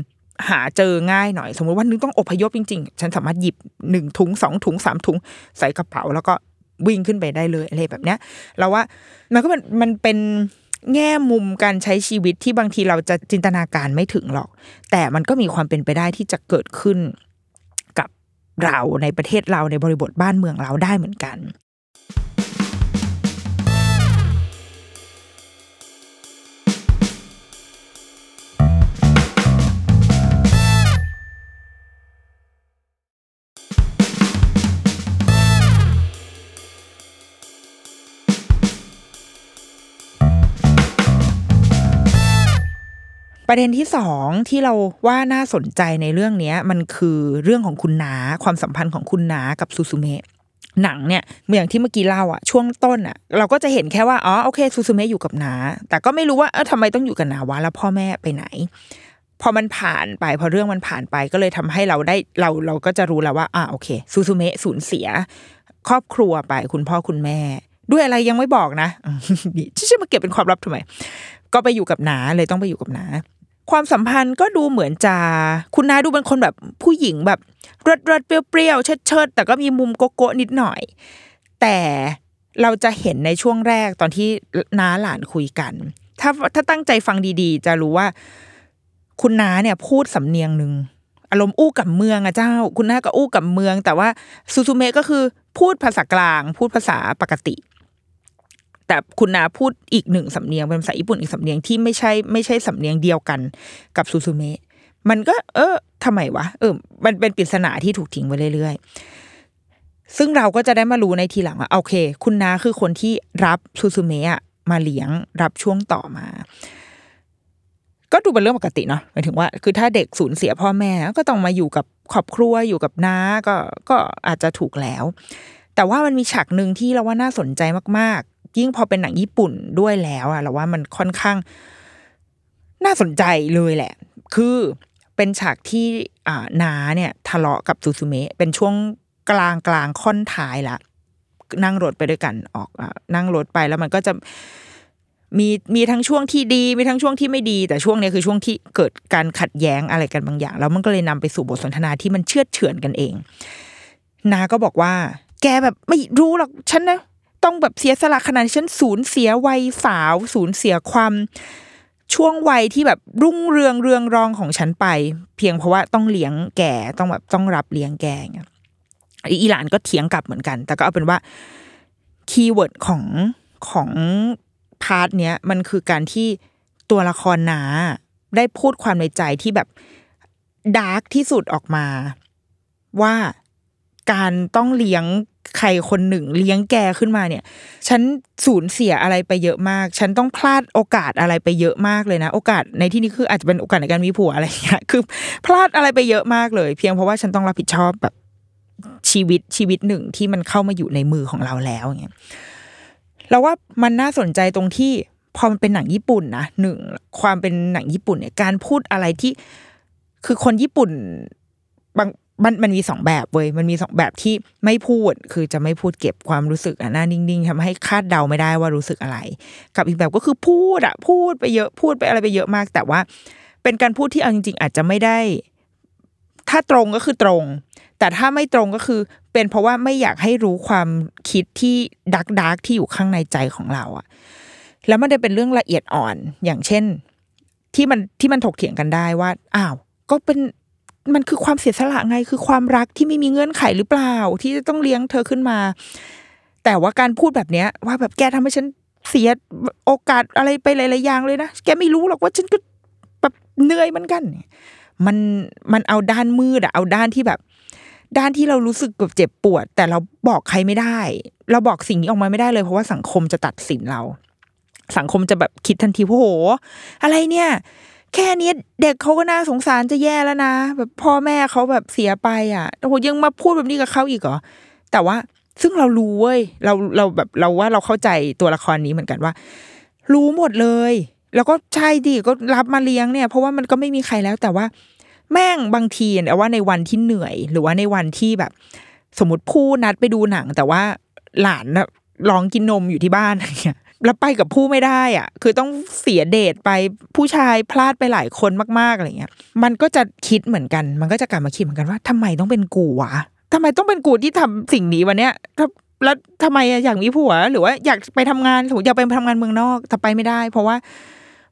หาเจอง่ายหน่อย สมมติว่านึกต้องอพยพจริง ๆ ฉันสามารถหยิบหนึ่งถุงสองถุงสามถุงใส่กระเป๋า แล้วก็วิ่งขึ้นไปได้เลยอะไรแบบเนี้ยเราว่ามันก็มันมันเป็น แง่มุมการใช้ชีวิตที่บางทีเราจะจินตนาการไม่ถึงหรอก แต่มันก็มีความเป็นไปได้ที่จะเกิดขึ้นกับเราในประเทศเราในบริบทบ้านเมืองเราได้เหมือนกัน ประเด็นที่สองที่เราว่าน่าสนใจในเรื่องนี้มันคือเรื่องของคุณนาความสัมพันธ์ของคุณนากับซูซูเมะหนังเนี่ยเหมือนอย่างที่เมื่อกี้เล่าอะช่วงต้นอะเราก็จะเห็นแค่ว่าอ๋อโอเคซูซูเมะอยู่กับนาแต่ก็ไม่รู้ว่าเออทำไมต้องอยู่กับนาวะแล้วพ่อแม่ไปไหน พอมันผ่านไปพอเรื่องมันผ่านไปก็เลยทำให้เราได้เราเราก็จะรู้แล้วว่าอ่าโอเคซูซูเมะสูญเสีย ครอบครัวไปคุณพ่อคุณแม่ ด้วยอะไรยังไม่บอกนะนี่จะมาเก็บเป็นความลับทำไมก็ไปอยู่กับนาเลยต้องไปอยู่กับนา ความสัมพันธ์ก็ดูเหมือนจะคุณน้าดูเป็นคนแบบผู้หญิงแบบรดรดเปรี้ยวๆเชิดเชิดแต่ก็มีมุมโกโก้นิดหน่อย แต่เราจะเห็นในช่วงแรกตอนที่น้าหลานคุยกัน ถ้าถ้าตั้งใจฟังดีๆ จะรู้ว่า คุณน้าเนี่ยพูดสำเนียงหนึ่งอารมณ์อู้กับเมืองอะเจ้า คุณน้าก็อู้กับเมือง แต่ว่าซูซูเมะก็คือพูดภาษากลาง พูดภาษาปกติ แต่คุณนาพูดอีกหนึ่งสำเนียงเป็นภาษาญี่ปุ่นอีกสำเนียงที่ไม่ใช่ไม่ใช่สำเนียงเดียวกันกับซูซูเมะมันก็ เออทำไมวะเออ มันเป็นปริศนาที่ถูกทิ้งไว้เรื่อยๆ ซึ่งเราก็จะได้มารู้ในทีหลังว่าโอเค คุณนาคือคนที่รับซูซูเมะมาเลี้ยงรับช่วงต่อมา ก็ดูเป็นเรื่องปกติเนาะหมายถึงว่า คือถ้าเด็กสูญเสียพ่อแม่ก็ต้องมาอยู่กับครอบครัวอยู่กับน้าก็ก็อาจจะถูกแล้ว แต่ว่ามันมีฉากหนึ่งที่เราว่าน่าสนใจมากๆ ยิ่งพอเป็นหนังญี่ปุ่นด้วยแล้วอะเราว่ามันค่อนข้างน่าสนใจเลยแหละ คือเป็นฉากที่อ่านาเนี่ย ทะเลาะกับซูซูเมะเป็นช่วงกลางกลางค่อนท้ายละนั่งรถไปด้วยกันออกอนั่งรถไปแล้วมันก็จะมีมีทั้งช่วงที่ดี มีทั้งช่วงที่ไม่ดี แต่ช่วงนี้คือช่วงที่เกิดการขัดแย้งอะไรกันบางอย่าง แล้วมันก็เลยนำไปสู่บทสนทนาที่มันเชื่อเฉือนกันเอง น้าก็บอกว่า แกแบบไม่รู้หรอกฉันนะ ต้องแบบเสียสละขนาดฉันสูญเสียวัยสาวสูญเสียความช่วงวัยที่แบบรุ่งเรืองเรืองรองของฉันไป เพียงเพราะว่าต้องเลี้ยงแกต้องแบบต้องรับเลี้ยงแกเงี้ยอีหลานก็เถียงกลับเหมือนกัน แต่ก็เอาเป็นว่า keyword ของของ part เนี้ยมันคือการที่ตัวละครน้าได้พูดความในใจที่แบบดาร์กที่สุดออกมา ว่าการต้องเลี้ยง ใครคนหนึ่งเลี้ยงแกขึ้นมาเนี่ย ฉันสูญเสียอะไรไปเยอะมาก ฉันต้องพลาดโอกาสอะไรไปเยอะมากเลยนะ โอกาสในที่นี้คืออาจจะเป็นโอกาสในการมีผัวอะไรอย่างเงี้ยคือพลาดอะไรไปเยอะมากเลย เพียงเพราะว่าฉันต้องรับผิดชอบแบบชีวิตชีวิตหนึ่งที่มันเข้ามาอยู่ในมือของเราแล้วอย่างเงี้ยเราว่ามันน่าสนใจตรงที่พอมันเป็นหนังญี่ปุ่นนะหนึ่งความเป็นหนังญี่ปุ่นเนี่ยการพูดอะไรที่คือคนญี่ปุ่นบาง มันมันมีสองแบบเว้ยมันมีสองแบบที่ไม่พูดคือจะไม่พูดเก็บความรู้สึกอะหน้านิ่งๆทำให้คาดเดาไม่ได้ว่ารู้สึกอะไร กับอีกแบบก็คือพูดอะพูดไปเยอะพูดไปอะไรไปเยอะมาก แต่ว่า เป็นการพูดที่เอาจริง ๆ อาจจะไม่ได้ ถ้าตรงก็คือตรง แต่ถ้าไม่ตรงก็คือ เป็นเพราะว่าไม่อยากให้รู้ความคิดที่ดักดักที่อยู่ข้างในใจของเราอะ แล้วมันได้เป็นเรื่องละเอียดอ่อนอย่างเช่น ที่มันที่มันถกเถียงกันได้ว่าอ้าวก็เป็น มันคือความเสียสละไงคือความรักที่ไม่มีเงื่อนไขหรือเปล่า ที่จะต้องเลี้ยงเธอขึ้นมา แต่ว่าการพูดแบบเนี้ย ว่าแบบแกทำให้ฉันเสียโอกาสอะไรไปหลายๆอย่างเลยนะแกไม่รู้หรอกว่าฉันก็แบบเหนื่อยเหมือนกัน มันมันเอาด้านมืดอะเอาด้านที่แบบ ด้านที่เรารู้สึกแบบเจ็บปวด แต่เราบอกใครไม่ได้ เราบอกสิ่งนี้ออกมาไม่ได้เลยเพราะว่าสังคมจะตัดสินเรา สังคมจะแบบคิดทันทีว่าโห อะไรเนี่ย แค่นี้เด็กเขาก็น่าสงสารจะแย่แล้วนะ แบบพ่อแม่เขาแบบเสียไปอะโอ้โหยังมาพูดแบบนี้กับเขาอีกเหรอแต่ว่าซึ่งเรารู้เว้ยเราเราแบบเราว่าเราเข้าใจตัวละครนี้เหมือนกันว่า รู้หมดเลย แล้วก็ใช่ดิก็รับมาเลี้ยงเนี่ย เพราะว่ามันก็ไม่มีใครแล้วแต่ว่า แม่งบางทีเนี่ว่าในวันที่เหนื่อย หรือว่าในวันที่แบบ สมมติผู้นัดไปดูหนัง แต่ว่าหลานน่ะร้องกินนมอยู่ที่บ้านอะไรเงี้ย แล้วไปกับผู้ไม่ได้อะ คือต้องเสียเดทไปผู้ชายพลาดไปหลายคนมากๆอะไรเงี้ย มันก็จะคิดเหมือนกัน มันก็จะกลับมาคิดเหมือนกันว่าทำไมต้องเป็นกูวะทำไมต้องเป็นกูที่ทำสิ่งนี้วันเนี้ยแล้วทำไมอยากมีผัว หรือว่าอยากไปทำงานอยากไปทำงานเมืองนอกแต่ไปไม่ได้ เพราะว่า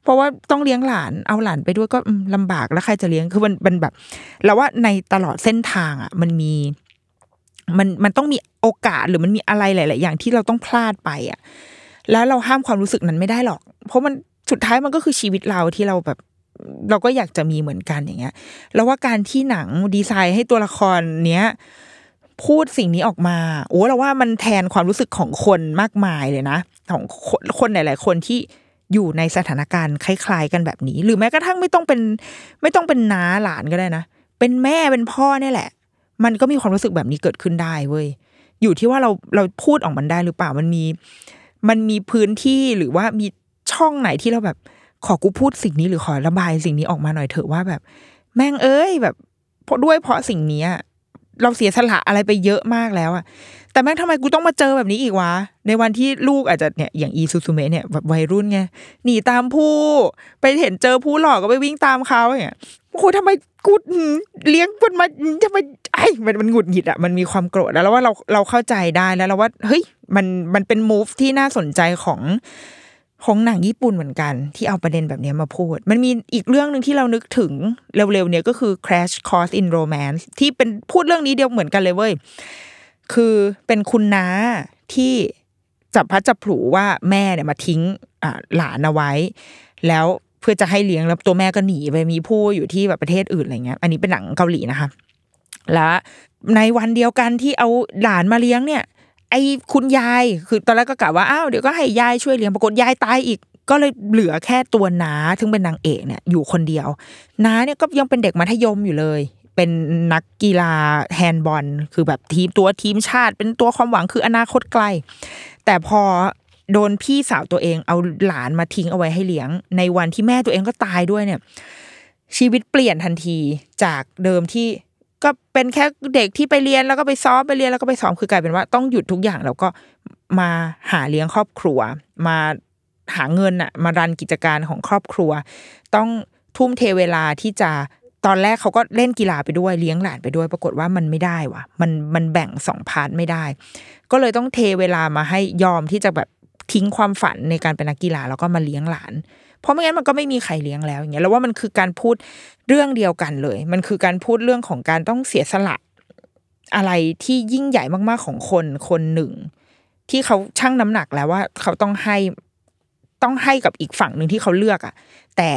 เพราะว่าต้องเลี้ยงหลานเอาหลานไปด้วยก็อืมลำบากแล้วใครจะเลี้ยงคือมันมันแบบเราว่าในตลอดเส้นทางอะ มันมี มันมันต้องมีโอกาสหรือมันมีอะไรหลาย ๆ อย่างที่เราต้องพลาดไปอะ แล้วเราห้ามความรู้สึกนั้นไม่ได้หรอก เพราะมันสุดท้ายมันก็คือชีวิตเราที่เราแบบเราก็อยากจะมีเหมือนกันอย่างเงี้ย แล้วว่าการที่หนังดีไซน์ให้ตัวละครเนี้ยพูดสิ่งนี้ออกมา โอ้เราว่ามันแทนความรู้สึกของคนมากมายเลยนะ ของคนหลาย ๆ คนที่อยู่ในสถานการณ์คล้าย ๆ กันแบบนี้ หรือแม้กระทั่งไม่ต้องเป็น ไม่ต้องเป็นน้าหลานก็ได้นะ เป็นแม่เป็นพ่อเนี่ยแหละ มันก็มีความรู้สึกแบบนี้เกิดขึ้นได้เว้ย อยู่ที่ว่าเราเราพูดออกมันได้หรือเปล่ามันมี มันมีพื้นที่หรือว่ามีช่องไหนที่เราแบบ ขอกูพูดสิ่งนี้หรือขอระบายสิ่งนี้ออกมาหน่อยเถอะว่าแบบ แม่งเอ้ยแบบเพราะด้วยเพราะสิ่งนี้เราเสียสละอะไรไปเยอะมากแล้วอะแต่แม่งทำไมกูต้องมาเจอแบบนี้อีกวะ ในวันที่ลูกอาจจะเนี่ยอย่างอีซูซูเมะเนี่ยแบบวัยรุ่นไงหนีตามผู้ ไปเห็นเจอผู้หลอกก็ไปวิ่งตามเขาเนี่ย โอ้โหทำไมกูเลี้ยงมันมาทำไมไอ้มันมันหงุดหงิดอะมันมีความโกรธแล้วแล้วว่าเราเราเข้าใจได้แล้วเราว่าเฮ้ยมันมันเป็นมูฟที่น่าสนใจของของหนังญี่ปุ่นเหมือนกัน ที่เอาประเด็นแบบนี้มาพูด มันมีอีกเรื่องหนึ่งที่เรานึกถึงเร็วๆเนี่ยก็คือ Crash Course in Romance ที่เป็นพูดเรื่องนี้เดียวเหมือนกันเลยเว้ยคือเป็นคุณน้าที่จับพัดจับผูว่าแม่เนี่ยมาทิ้งหลานเอาไว้ แล้ว เพื่อจะให้เลี้ยงแล้วตัวแม่ก็หนีไปมีผู้อยู่ที่แบบประเทศอื่นอะไรเงี้ย อันนี้เป็นหนังเกาหลีนะคะ และในวันเดียวกันที่เอาหลานมาเลี้ยงเนี่ย ไอ้คุณยายคือตอนแรกก็กะว่าอ้าวเดี๋ยวก็ให้ยายช่วยเลี้ยงปรากฏยายตายอีกก็เลยเหลือแค่ตัวน้าซึ่งเป็นนางเอกเนี่ยอยู่คนเดียวน้าเนี่ยก็ยังเป็นเด็กมัธยมอยู่เลย เป็นนักกีฬาแฮนด์บอล คือแบบทีมตัวทีมชาติ เป็นตัวความหวังคืออนาคตไกล แต่พอ โดนพี่สาวตัวเองเอาหลานมาทิ้งเอาไว้ให้เลี้ยง ในวันที่แม่ตัวเองก็ตายด้วยเนี่ย ชีวิตเปลี่ยนทันทีจากเดิมที่ก็เป็นแค่เด็กที่ไปเรียนแล้วก็ไปซ้อมไปเรียนแล้วก็ไปซ้อมคือกลายเป็นว่าต้องหยุดทุกอย่างแล้วก็มาหาเลี้ยงครอบครัว มาหาเงินอะมารันกิจการของครอบครัว ต้องทุ่มเทเวลาที่จะตอนแรกเขาก็เล่นกีฬาไปด้วยเลี้ยงหลานไปด้วย ปรากฏว่ามันไม่ได้ว่ะ มันมันแบ่งสอง part ไม่ได้ ก็เลยต้องเทเวลามาให้ยอมที่จะแบบ ทิ้งความฝันในการเป็นนักกีฬาแล้วก็มาเลี้ยงหลาน เพราะไม่งั้นมันก็ไม่มีใครเลี้ยงแล้วอย่างเงี้ยแล้วว่ามันคือการพูดเรื่องเดียวกันเลย มันคือการพูดเรื่องของการต้องเสียสละอะไรที่ยิ่งใหญ่มากๆของคนคนหนึ่ง ที่เขาชั่งน้ำหนักแล้วว่า เขาต้องให้ต้องให้กับอีกฝั่งหนึ่งที่เขาเลือกอะแต่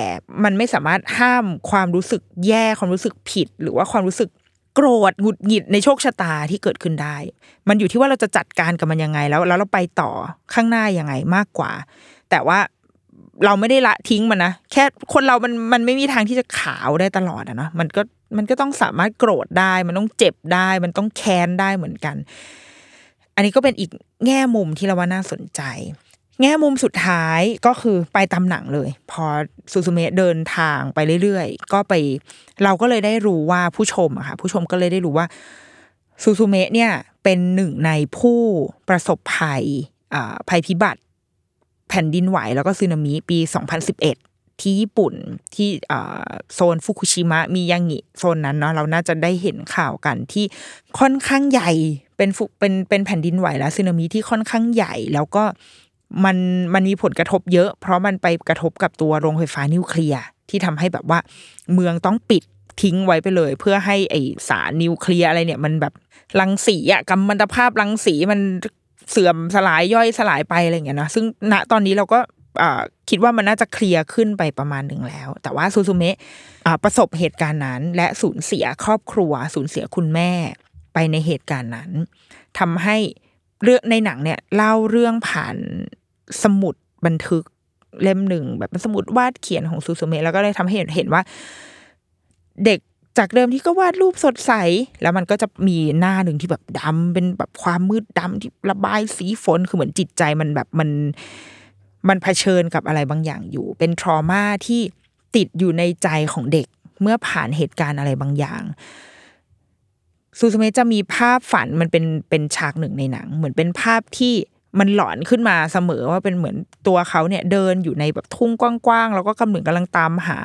มันไม่สามารถห้ามความรู้สึกแย่ความรู้สึกผิด หรือว่าความรู้สึก โกรธหงุดหงิดในโชคชะตาที่เกิดขึ้นได้ มันอยู่ที่ว่าเราจะจัดการกับมันยังไงแล้ว แล้วเราไปต่อข้างหน้ายังไงมากกว่า แต่ว่าเราไม่ได้ละทิ้งมันนะแค่คนเรามันมันไม่มีทางที่จะขาวได้ตลอดอะเนาะมันก็มันก็ต้องสามารถโกรธได้ มันต้องเจ็บได้ มันต้องแค้นได้เหมือนกัน อันนี้ก็เป็นอีกแง่มุมที่เราว่าน่าสนใจ แง่มุมสุดท้ายก็คือไปตามหนังเลย พอซูซูเมะเดินทางไปเรื่อยๆ ก็ไป เราก็เลยได้รู้ว่าผู้ชมอะค่ะผู้ชมก็เลยได้รู้ว่าซูซูเมะเนี่ยเป็นหนึ่งในผู้ประสบภัยภัยพิบัติ แผ่นดินไหวแล้วก็สึนามิปี 2011 ที่ญี่ปุ่นที่โซนฟุกุชิมะมียางิโซนนั้นเนาะเราน่าจะได้เห็นข่าวกันที่ค่อนข้างใหญ่เป็นฟุเป็นเป็นแผ่นดินไหวและสึนามิที่ค่อนข้างใหญ่ แล้วก็ มันมันมีผลกระทบเยอะ เพราะมันไปกระทบกับตัวโรงไฟฟ้านิวเคลียร์ที่ทำให้แบบว่า เมืองต้องปิดทิ้งไว้ไปเลย เพื่อให้ไอสารนิวเคลียร์อะไรเนี่ย มันแบบรังสีอะกัมมันตภาพรังสีมันเสื่อมสลายย่อยสลายไปอะไรอย่างเงี้ยนะซึ่งณตอนนี้เราก็คิดว่ามันน่าจะเคลียร์ขึ้นไปประมาณหนึ่งแล้ว แต่ว่าซูซูเมะประสบเหตุการณ์นั้น และสูญเสียครอบครัว สูญเสียคุณแม่ไปในเหตุการณ์นั้นทำให้เรื่องในหนังเนี่ยเล่าเรื่องผ่าน สมุดบันทึกเล่มหนึ่งแบบเป็นสมุดวาดเขียนของซูซูเมะแล้วก็เลยทำให้เห็นเห็นว่า เด็กจากเดิมที่ก็วาดรูปสดใส แล้วมันก็จะมีหน้าหนึ่งที่แบบดำเป็นแบบความมืดดำที่ระบายสีฝนคือเหมือนจิตใจมันแบบมัน มันเผชิญกับอะไรบางอย่างอยู่ เป็นทรมาที่ติดอยู่ในใจของเด็กเมื่อผ่านเหตุการณ์อะไรบางอย่างซูซูเมะจะมีภาพฝันมันเป็นเป็นฉากหนึ่งในหนัง เหมือนเป็นภาพที่ มันหลอนขึ้นมาเสมอว่าเป็นเหมือนตัวเขาเนี่ยเดินอยู่ในแบบทุ่งกว้างๆแล้วก็กำลังกำลังตามหา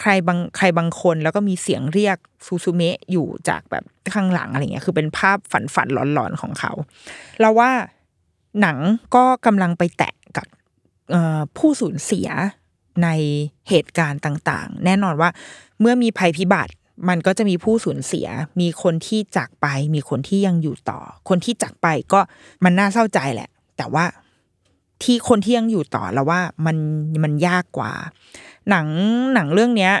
ใครบางใครบางคนแล้วก็มีเสียงเรียกซูซูเมะอยู่จากแบบข้างหลังอะไรเงี้ยคือเป็นภาพฝันฝันหลอนๆของเขาเราว่าหนังก็กำลังไปแตะกับผู้สูญเสียในเหตุการณ์ต่าง ๆ แน่นอนว่าเมื่อมีภัยพิบัติ มันก็จะมีผู้สูญเสีย มีคนที่จากไป มีคนที่ยังอยู่ต่อ คนที่จากไปก็มันน่าเศร้าใจแหละ แต่ว่าที่คนที่ยังอยู่ต่อแล้วว่ามันมันยากกว่า หนังหนังเรื่องเนี้ย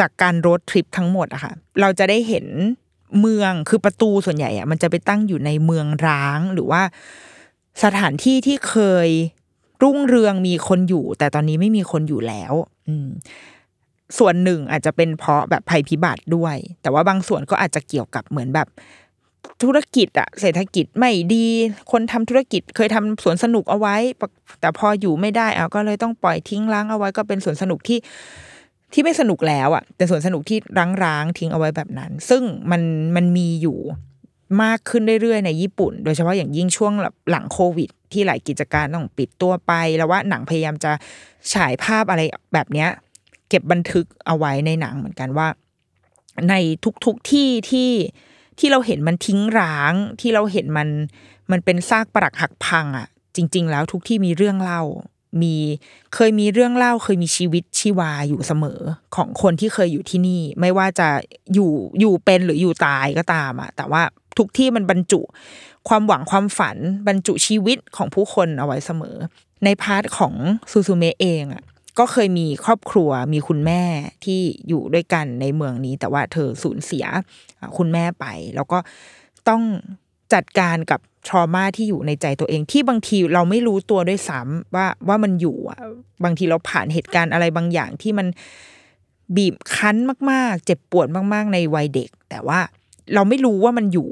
จากการรถทริปทั้งหมดอะค่ะ เราจะได้เห็นเมืองคือประตูส่วนใหญ่อะมันจะไปตั้งอยู่ในเมืองร้างหรือว่า สถานที่ที่เคยรุ่งเรืองมีคนอยู่ แต่ตอนนี้ไม่มีคนอยู่แล้ว อืม ส่วนหนึ่งอาจจะเป็นเพราะแบบภัยพิบัติด้วย แต่ว่าบางส่วนก็อาจจะเกี่ยวกับเหมือนแบบธุรกิจอะเศรษฐกิจไม่ดี คนทำธุรกิจเคยทำสวนสนุกเอาไว้ แต่พออยู่ไม่ได้เอาก็เลยต้องปล่อยทิ้งร้างเอาไว้ก็เป็นสวนสนุกที่ที่ไม่สนุกแล้วอะเป็นสวนสนุกที่ร้างๆทิ้งเอาไว้แบบนั้น ซึ่งมันมันมีอยู่มากขึ้นเรื่อยๆในญี่ปุ่น โดยเฉพาะอย่างยิ่งช่วงหลังโควิด ที่หลายกิจการต้องปิดตัวไป แล้วว่าหนังพยายามจะฉายภาพอะไรแบบเนี้ย เก็บบันทึกเอาไว้ในหนังเหมือนกันว่า ในทุกๆทที่ที่ที่เราเห็นมันทิ้งร้างที่เราเห็นมันมันเป็นซากปรักหักพังอะ จริง ๆ แล้วทุกที่มีเรื่องเล่า มีเคยมีเรื่องเล่า เคยมีชีวิตชีวาอยู่เสมอของคนที่เคยอยู่ที่นี่ ไม่ว่าจะอยู่อยู่เป็นหรืออยู่ตายก็ตามอะ แต่ว่าทุกที่มันบรรจุความหวังความฝันบรรจุชีวิตของผู้คนเอาไว้เสมอ ในพาร์ทของซูซูเมะเองอะ ก็เคยมีครอบครัวมีคุณแม่ที่อยู่ด้วยกันในเมืองนี้ แต่ว่าเธอสูญเสียคุณแม่ไป แล้วก็ต้องจัดการกับทรมาที่อยู่ในใจตัวเองที่บางทีเราไม่รู้ตัวด้วยซ้ำว่าว่ามันอยู่บางทีเราผ่านเหตุการณ์อะไรบางอย่างที่มันบีบคั้นมาก ๆ เจ็บปวดมาก ๆ ในวัยเด็ก แต่ว่าเราไม่รู้ว่ามันอยู่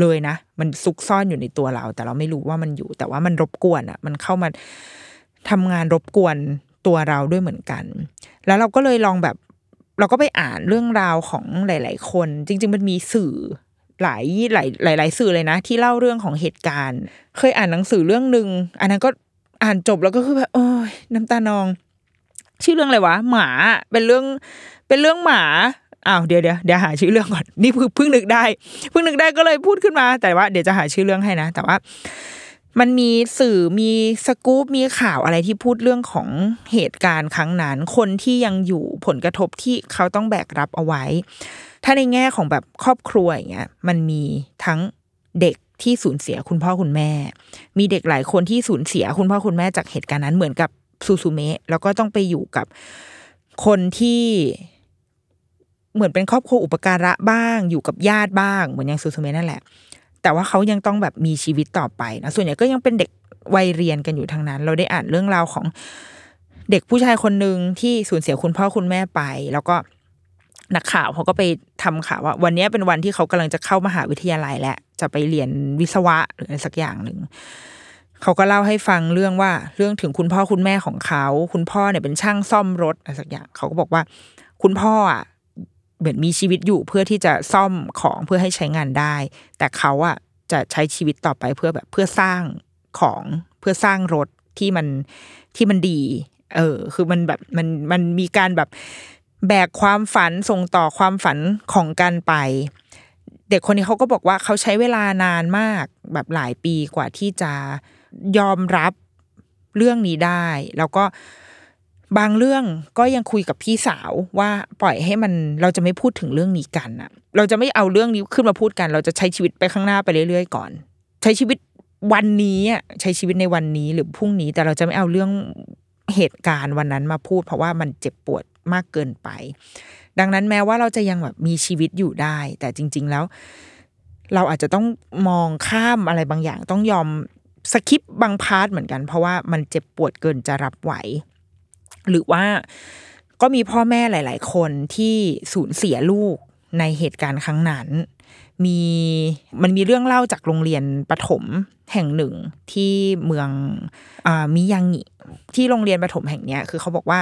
เลยนะ มันซุกซ่อนอยู่ในตัวเรา แต่เราไม่รู้ว่ามันอยู่ แต่ว่ามันรบกวนอะ มันเข้ามาทำงานรบกวน ตัวเราด้วยเหมือนกัน แล้วเราก็เลยลองแบบ เราก็ไปอ่านเรื่องราวของหลาย ๆ คน จริง ๆ มันมีสื่อหลายหลายหลายหลายสื่อเลยนะ ที่เล่าเรื่องของเหตุการณ์ เคยอ่านหนังสือเรื่องหนึ่งอันนั้นก็อ่านจบแล้วก็คือแบบโอ้ยน้ำตานอง ชื่อเรื่องอะไรวะ หมาเป็นเรื่อง เป็นเรื่องหมาอ้าวเดี๋ยวเดี๋ยวเดี๋ยวหาชื่อเรื่องก่อนนี่เพิ่งนึกได้เพิ่งนึกได้ก็เลยพูดขึ้นมา แต่ว่าเดี๋ยวจะหาชื่อเรื่องให้นะ แต่ว่า มันมีสื่อมีสกู๊ปมีข่าวอะไรที่พูดเรื่องของเหตุการณ์ครั้งนั้น คนที่ยังอยู่ผลกระทบที่เขาต้องแบกรับเอาไว้ ถ้าในแง่ของแบบครอบครัวอย่างเงี้ยมันมีทั้งเด็กที่สูญเสียคุณพ่อคุณแม่ มีเด็กหลายคนที่สูญเสียคุณพ่อคุณแม่จากเหตุการณ์นั้นเหมือนกับซูซูเมะแล้วก็ต้องไปอยู่กับคนที่เหมือนเป็นครอบครัวอุปการะบ้าง อยู่กับญาติบ้างเหมือนอย่างซูซูเมะนั่นแหละ แต่ว่าเขายังต้องแบบมีชีวิตต่อไปนะส่วนใหญ่ก็ยังเป็นเด็กวัยเรียนกันอยู่ทางนั้น เราได้อ่านเรื่องราวของเด็กผู้ชายคนหนึ่งที่สูญเสียคุณพ่อคุณแม่ไป แล้วก็นักข่าวเขาก็ไปทำข่าวว่า วันนี้เป็นวันที่เขากำลังจะเข้ามหาวิทยาลัยและจะไปเรียนวิศวะหรืออะไรสักอย่างหนึ่งเขาก็เล่าให้ฟังเรื่องว่าเรื่องถึงคุณพ่อคุณแม่ของเขา คุณพ่อเนี่ยเป็นช่างซ่อมรถอะไรสักอย่าง เขาก็บอกว่า คุณพ่ออะ เหมือนมีชีวิตอยู่เพื่อที่จะซ่อมของเพื่อให้ใช้งานได้ แต่เขาอะจะใช้ชีวิตต่อไปเพื่อแบบเพื่อสร้างของเพื่อสร้างรถที่มันที่มันดี เออ คือมันแบบมันมันมีการแบบแบกความฝันส่งต่อความฝันของกันไป เด็กคนนี้เขาก็บอกว่าเขาใช้เวลานานมากแบบหลายปีกว่าที่จะยอมรับเรื่องนี้ได้ แล้วก็ บางเรื่องก็ยังคุยกับพี่สาวว่าปล่อยให้มันเราจะไม่พูดถึงเรื่องนี้กันอะเราจะไม่เอาเรื่องนี้ขึ้นมาพูดกัน เราจะใช้ชีวิตไปข้างหน้าไปเรื่อยๆก่อน ใช้ชีวิตวันนี้อะใช้ชีวิตในวันนี้หรือพรุ่งนี้ แต่เราจะไม่เอาเรื่องเหตุการณ์วันนั้นมาพูด เพราะว่ามันเจ็บปวดมากเกินไป ดังนั้นแม้ว่าเราจะยังแบบมีชีวิตอยู่ได้ แต่จริง ๆแล้ว เราอาจจะต้องมองข้ามอะไรบางอย่างต้องยอมสคิปบางพาร์ทเหมือนกัน เพราะว่ามันเจ็บปวดเกินจะรับไหว หรือว่าก็มีพ่อแม่หลาย ๆ คนที่สูญเสียลูกในเหตุการณ์ครั้งนั้น มีมันมีเรื่องเล่าจากโรงเรียนประถมแห่งหนึ่งที่เมืองอมิยางิที่โรงเรียนประถมแห่งเนี้ยคือเขาบอกว่า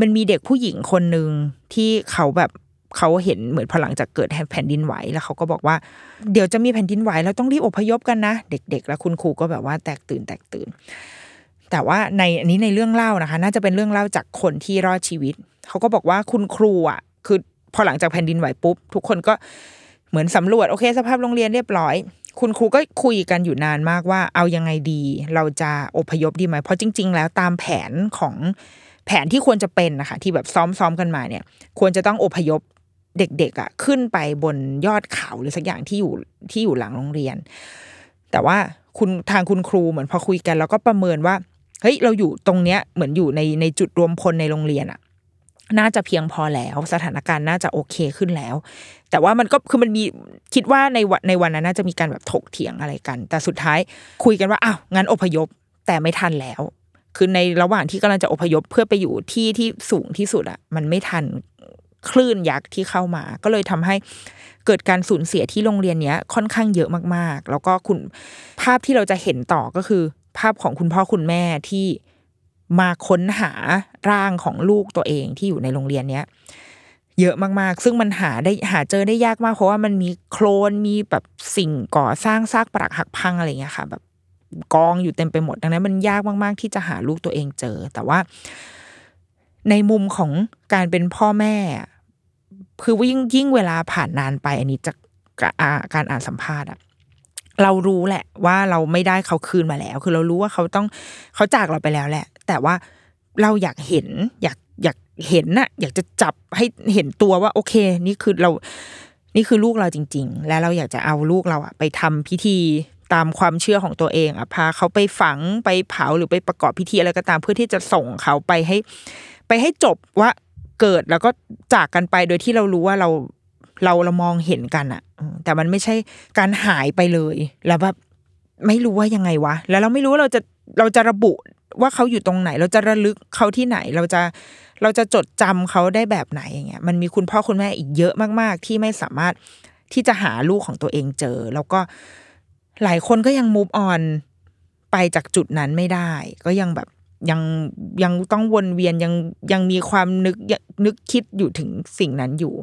มันมีเด็กผู้หญิงคนหนึ่งที่เขาแบบเขาเห็นเหมือนพอหลังจากเกิดแผ่นดินไหวแล้วเขาก็บอกว่า เดี๋ยวจะมีแผ่นดินไหวแล้วต้องรีบอพยพกันนะ เด็ก ๆ แล้วคุณครูก็แบบว่าแตกตื่นแตกตื่น แต่ว่าในอันนี้ในเรื่องเล่านะคะ น่าจะเป็นเรื่องเล่าจากคนที่รอดชีวิต เขาก็บอกว่าคุณครูอะคือพอหลังจากแผ่นดินไหวปุ๊บ ทุกคนก็เหมือนสำรวจโอเค สภาพโรงเรียนเรียบร้อย คุณครูก็คุยกันอยู่นานมากว่า เอายังไงดี เราจะอพยพดีไหมเพราะจริง ๆ แล้วตามแผนของแผนที่ควรจะเป็นนะคะที่แบบซ้อมๆกันมาเนี่ย ควรจะต้องอพยพเด็กๆอะขึ้นไปบนยอดเขาหรือสักอย่างที่อยู่ที่อยู่หลังโรงเรียน แต่ว่าคุณทางคุณครูเหมือนพอคุยกัน แล้วก็ประเมินว่า เฮ้ยเราอยู่ตรงเนี้ยเหมือนอยู่ในในจุดรวมพลในโรงเรียนอะน่าจะเพียงพอแล้วสถานการณ์น่าจะโอเคขึ้นแล้ว แต่ว่ามันก็คือมันมีคิดว่าในวันในวันนั้นน่าจะมีการแบบถกเถียงอะไรกัน แต่สุดท้ายคุยกันว่าอ้าวงั้นอพยพแต่ไม่ทันแล้ว คือในระหว่างที่กำลังจะอพยพเพื่อไปอยู่ที่ที่สูงที่สุดอะมันไม่ทันคลื่นยักษ์ที่เข้ามา ก็เลยทำให้เกิดการสูญเสียที่โรงเรียนเนี้ยค่อนข้างเยอะมากๆ แล้วก็คุณภาพที่เราจะเห็นต่อก็คือ ภาพของคุณพ่อคุณแม่ที่มาค้นหาร่างของลูกตัวเองที่อยู่ในโรงเรียนเนี้ยเยอะมากๆ ซึ่งมันหาได้หาเจอได้ยากมากเพราะว่ามันมีโคลนมีแบบสิ่งก่อสร้างซากปรักหักพังอะไรเงี้ยค่ะ แบบกองอยู่เต็มไปหมดดังนั้นมันยากมาก ๆ ที่จะหาลูกตัวเองเจอ แต่ว่า ในมุมของการเป็นพ่อแม่ คือยิ่งยิ่งเวลาผ่านนานไป อันนี้จากการอ่านสัมภาษณ์อะ เรารู้แหละ ว่าเราไม่ได้เขาคืนมาแล้ว คือเรารู้ว่าเขาต้องเขาจากเราไปแล้วแหละ แต่ว่าเราอยากเห็น อยากอยากเห็นน่ะ อยากจะจับให้เห็นตัวว่า โอเค นี่คือเรา นี่คือลูกเราจริง ๆ และเราอยากจะเอาลูกเราอะไปทำพิธีตามความเชื่อของตัวเองอะพาเขาไปฝังไปเผาหรือไปประกอบพิธีอะไรก็ตามเพื่อที่จะส่งเขาไปให้ ไปให้จบว่าเกิดแล้วก็จากกันไปโดยที่เรารู้ว่าเรา เราเรามองเห็นกันอะแต่มันไม่ใช่การหายไปเลย แล้วแบบไม่รู้ว่ายังไงวะ แล้วเราไม่รู้ว่าเราจะเราจะระบุว่าเขาอยู่ตรงไหน เราจะระลึกเขาที่ไหน เราจะเราจะจดจำเขาได้แบบไหนอย่างเงี้ย มันมีคุณพ่อคุณแม่อีกเยอะมากๆ ที่ไม่สามารถที่จะหาลูกของตัวเองเจอ แล้วก็หลายคนก็ยังมูฟออนไปจากจุดนั้นไม่ได้ ก็ยังแบบยังยังต้องวนเวียนยังยังมีความนึกนึกคิดอยู่ถึงสิ่งนั้นอยู่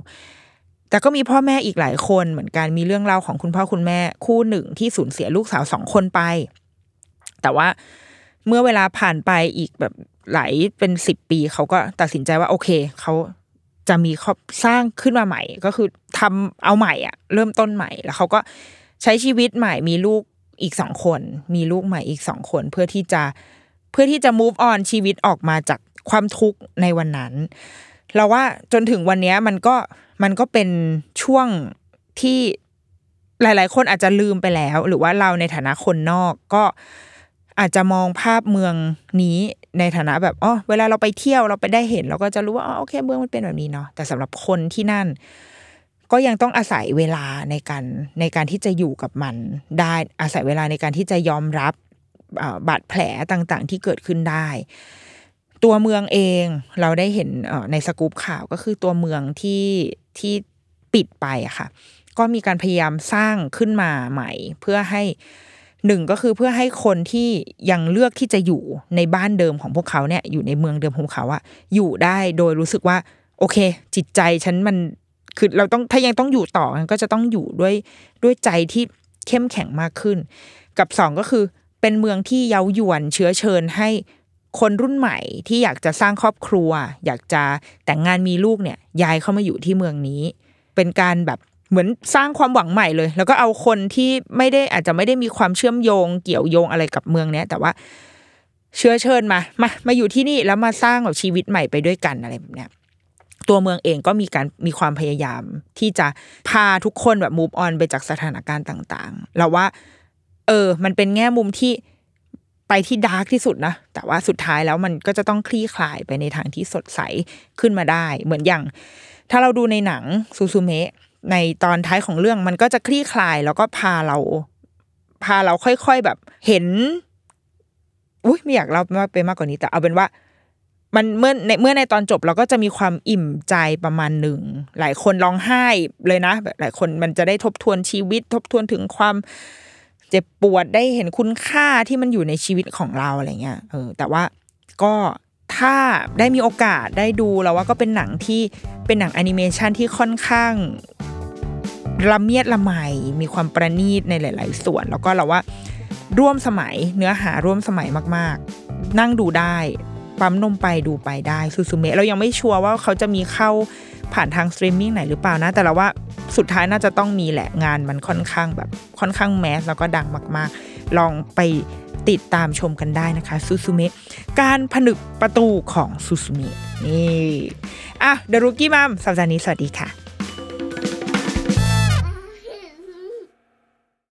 แต่ก็มีพ่อแม่อีกหลายคนเหมือนกันมีเรื่องเล่าของคุณพ่อคุณแม่คู่หนึ่งที่สูญเสียลูกสาวสองคนไป แต่ว่าเมื่อเวลาผ่านไปอีกแบบหลายเป็นสิบปีเขาก็ตัดสินใจว่าโอเคเขาจะมีครอบสร้างขึ้นมาใหม่ ก็คือทำเอาใหม่อะ เริ่มต้นใหม่แล้วเขาก็ใช้ชีวิตใหม่มีลูกอีกสองคน มีลูกใหม่อีกสองคน เพื่อที่จะเพื่อที่จะ move on ชีวิตออกมาจากความทุกข์ในวันนั้น เราว่าจนถึงวันนี้มันก็มันก็เป็นช่วงที่หลาย ๆ คนอาจจะลืมไปแล้ว หรือว่าเราในฐานะคนนอกก็อาจจะมองภาพเมืองนี้ในฐานะแบบอ๋อเวลาเราไปเที่ยวเราไปได้เห็น เราก็จะรู้ว่าอ๋อโอเค เมืองมันเป็นแบบนี้เนาะแต่สำหรับคนที่นั่น ก็ยังต้องอาศัยเวลาในการในการที่จะอยู่กับมันได้อาศัยเวลาในการที่จะยอมรับบาดแผลต่าง ๆ ที่เกิดขึ้นได้ ตัวเมืองเองเราได้เห็นในสกู๊ปข่าวก็คือตัวเมืองที่ที่ปิดไปอะค่ะ ก็มีการพยายามสร้างขึ้นมาใหม่ เพื่อให้หนึ่งก็คือเพื่อให้คนที่ยังเลือกที่จะอยู่ในบ้านเดิมของพวกเขาเนี่ยอยู่ในเมืองเดิมของเขาอะอยู่ได้โดยรู้สึกว่า โอเค จิตใจฉันมันคือเราต้องถ้ายังต้องอยู่ต่อก็จะต้องอยู่ด้วยด้วยใจที่เข้มแข็งมากขึ้น กับสองก็คือเป็นเมืองที่เย้ายวนเชื้อเชิญให้ คนรุ่นใหม่ที่อยากจะสร้างครอบครัว อยากจะแต่งงานมีลูกเนี่ยย้ายเข้ามาอยู่ที่เมืองนี้ เป็นการแบบเหมือนสร้างความหวังใหม่เลย แล้วก็เอาคนที่ไม่ได้อาจจะไม่ได้มีความเชื่อมโยง เกี่ยวโยงอะไรกับเมืองเนี้ยแต่ว่าเชื้อเชิญมามามาอยู่ที่นี่แล้วมาสร้างแบบชีวิตใหม่ไปด้วยกันอะไรแบบเนี้ยตัวเมืองเองก็มีการมีความพยายาม ที่จะพาทุกคนแบบมูฟออนไปจากสถานการณ์ต่างๆ เราว่า เออ มันเป็นแง่มุมที่ ไปที่ดาร์กที่สุดนะ แต่ว่าสุดท้ายแล้วมันก็จะต้องคลี่คลายไปในทางที่สดใสขึ้นมาได้ เหมือนอย่าง ถ้าเราดูในหนังซูซูเมะในตอนท้ายของเรื่องมันก็จะคลี่คลายแล้วก็พาเรา พาเราค่อยๆแบบเห็น อุ้ยไม่อยากเล่ามากไปมากกว่านี้ แต่เอาเป็นว่า มันเมื่อในเมื่อในตอนจบเราก็จะมีความอิ่มใจประมาณหนึ่ง หลายคนร้องไห้เลยนะแบบหลายคนมันจะได้ทบทวนชีวิต ทบทวนถึงความ เจ็บปวดได้เห็นคุณค่าที่มันอยู่ในชีวิตของเราอะไรเงี้ยเออแต่ว่าก็ถ้าได้มีโอกาสได้ดูเราว่าก็เป็นหนังที่เป็นหนังแอนิเมชันที่ค่อนข้างละเมียดละไมมีความประณีตในหลาย ๆ ส่วน แล้วก็เราว่าร่วมสมัยเนื้อหาร่วมสมัยมาก ๆ นั่งดูได้ ปั๊มนมไปดูไปได้ซูซูเมะเรายังไม่ชัวร์ว่าเขาจะมีเข้า ผ่านทางสตรีมมิ่งไหนหรือเปล่านะ แต่เราว่าสุดท้ายน่าจะต้องมีแหละงานมันค่อนข้างแบบค่อนข้าง mass แล้วก็ดังมาก ๆ ลองไปติดตามชมกันได้นะคะซูซูเมะการผนึกประตูของซูซูเมะนี่อะเดรุกี้มัมสัปดาห์นี้สวัสดีค่ะ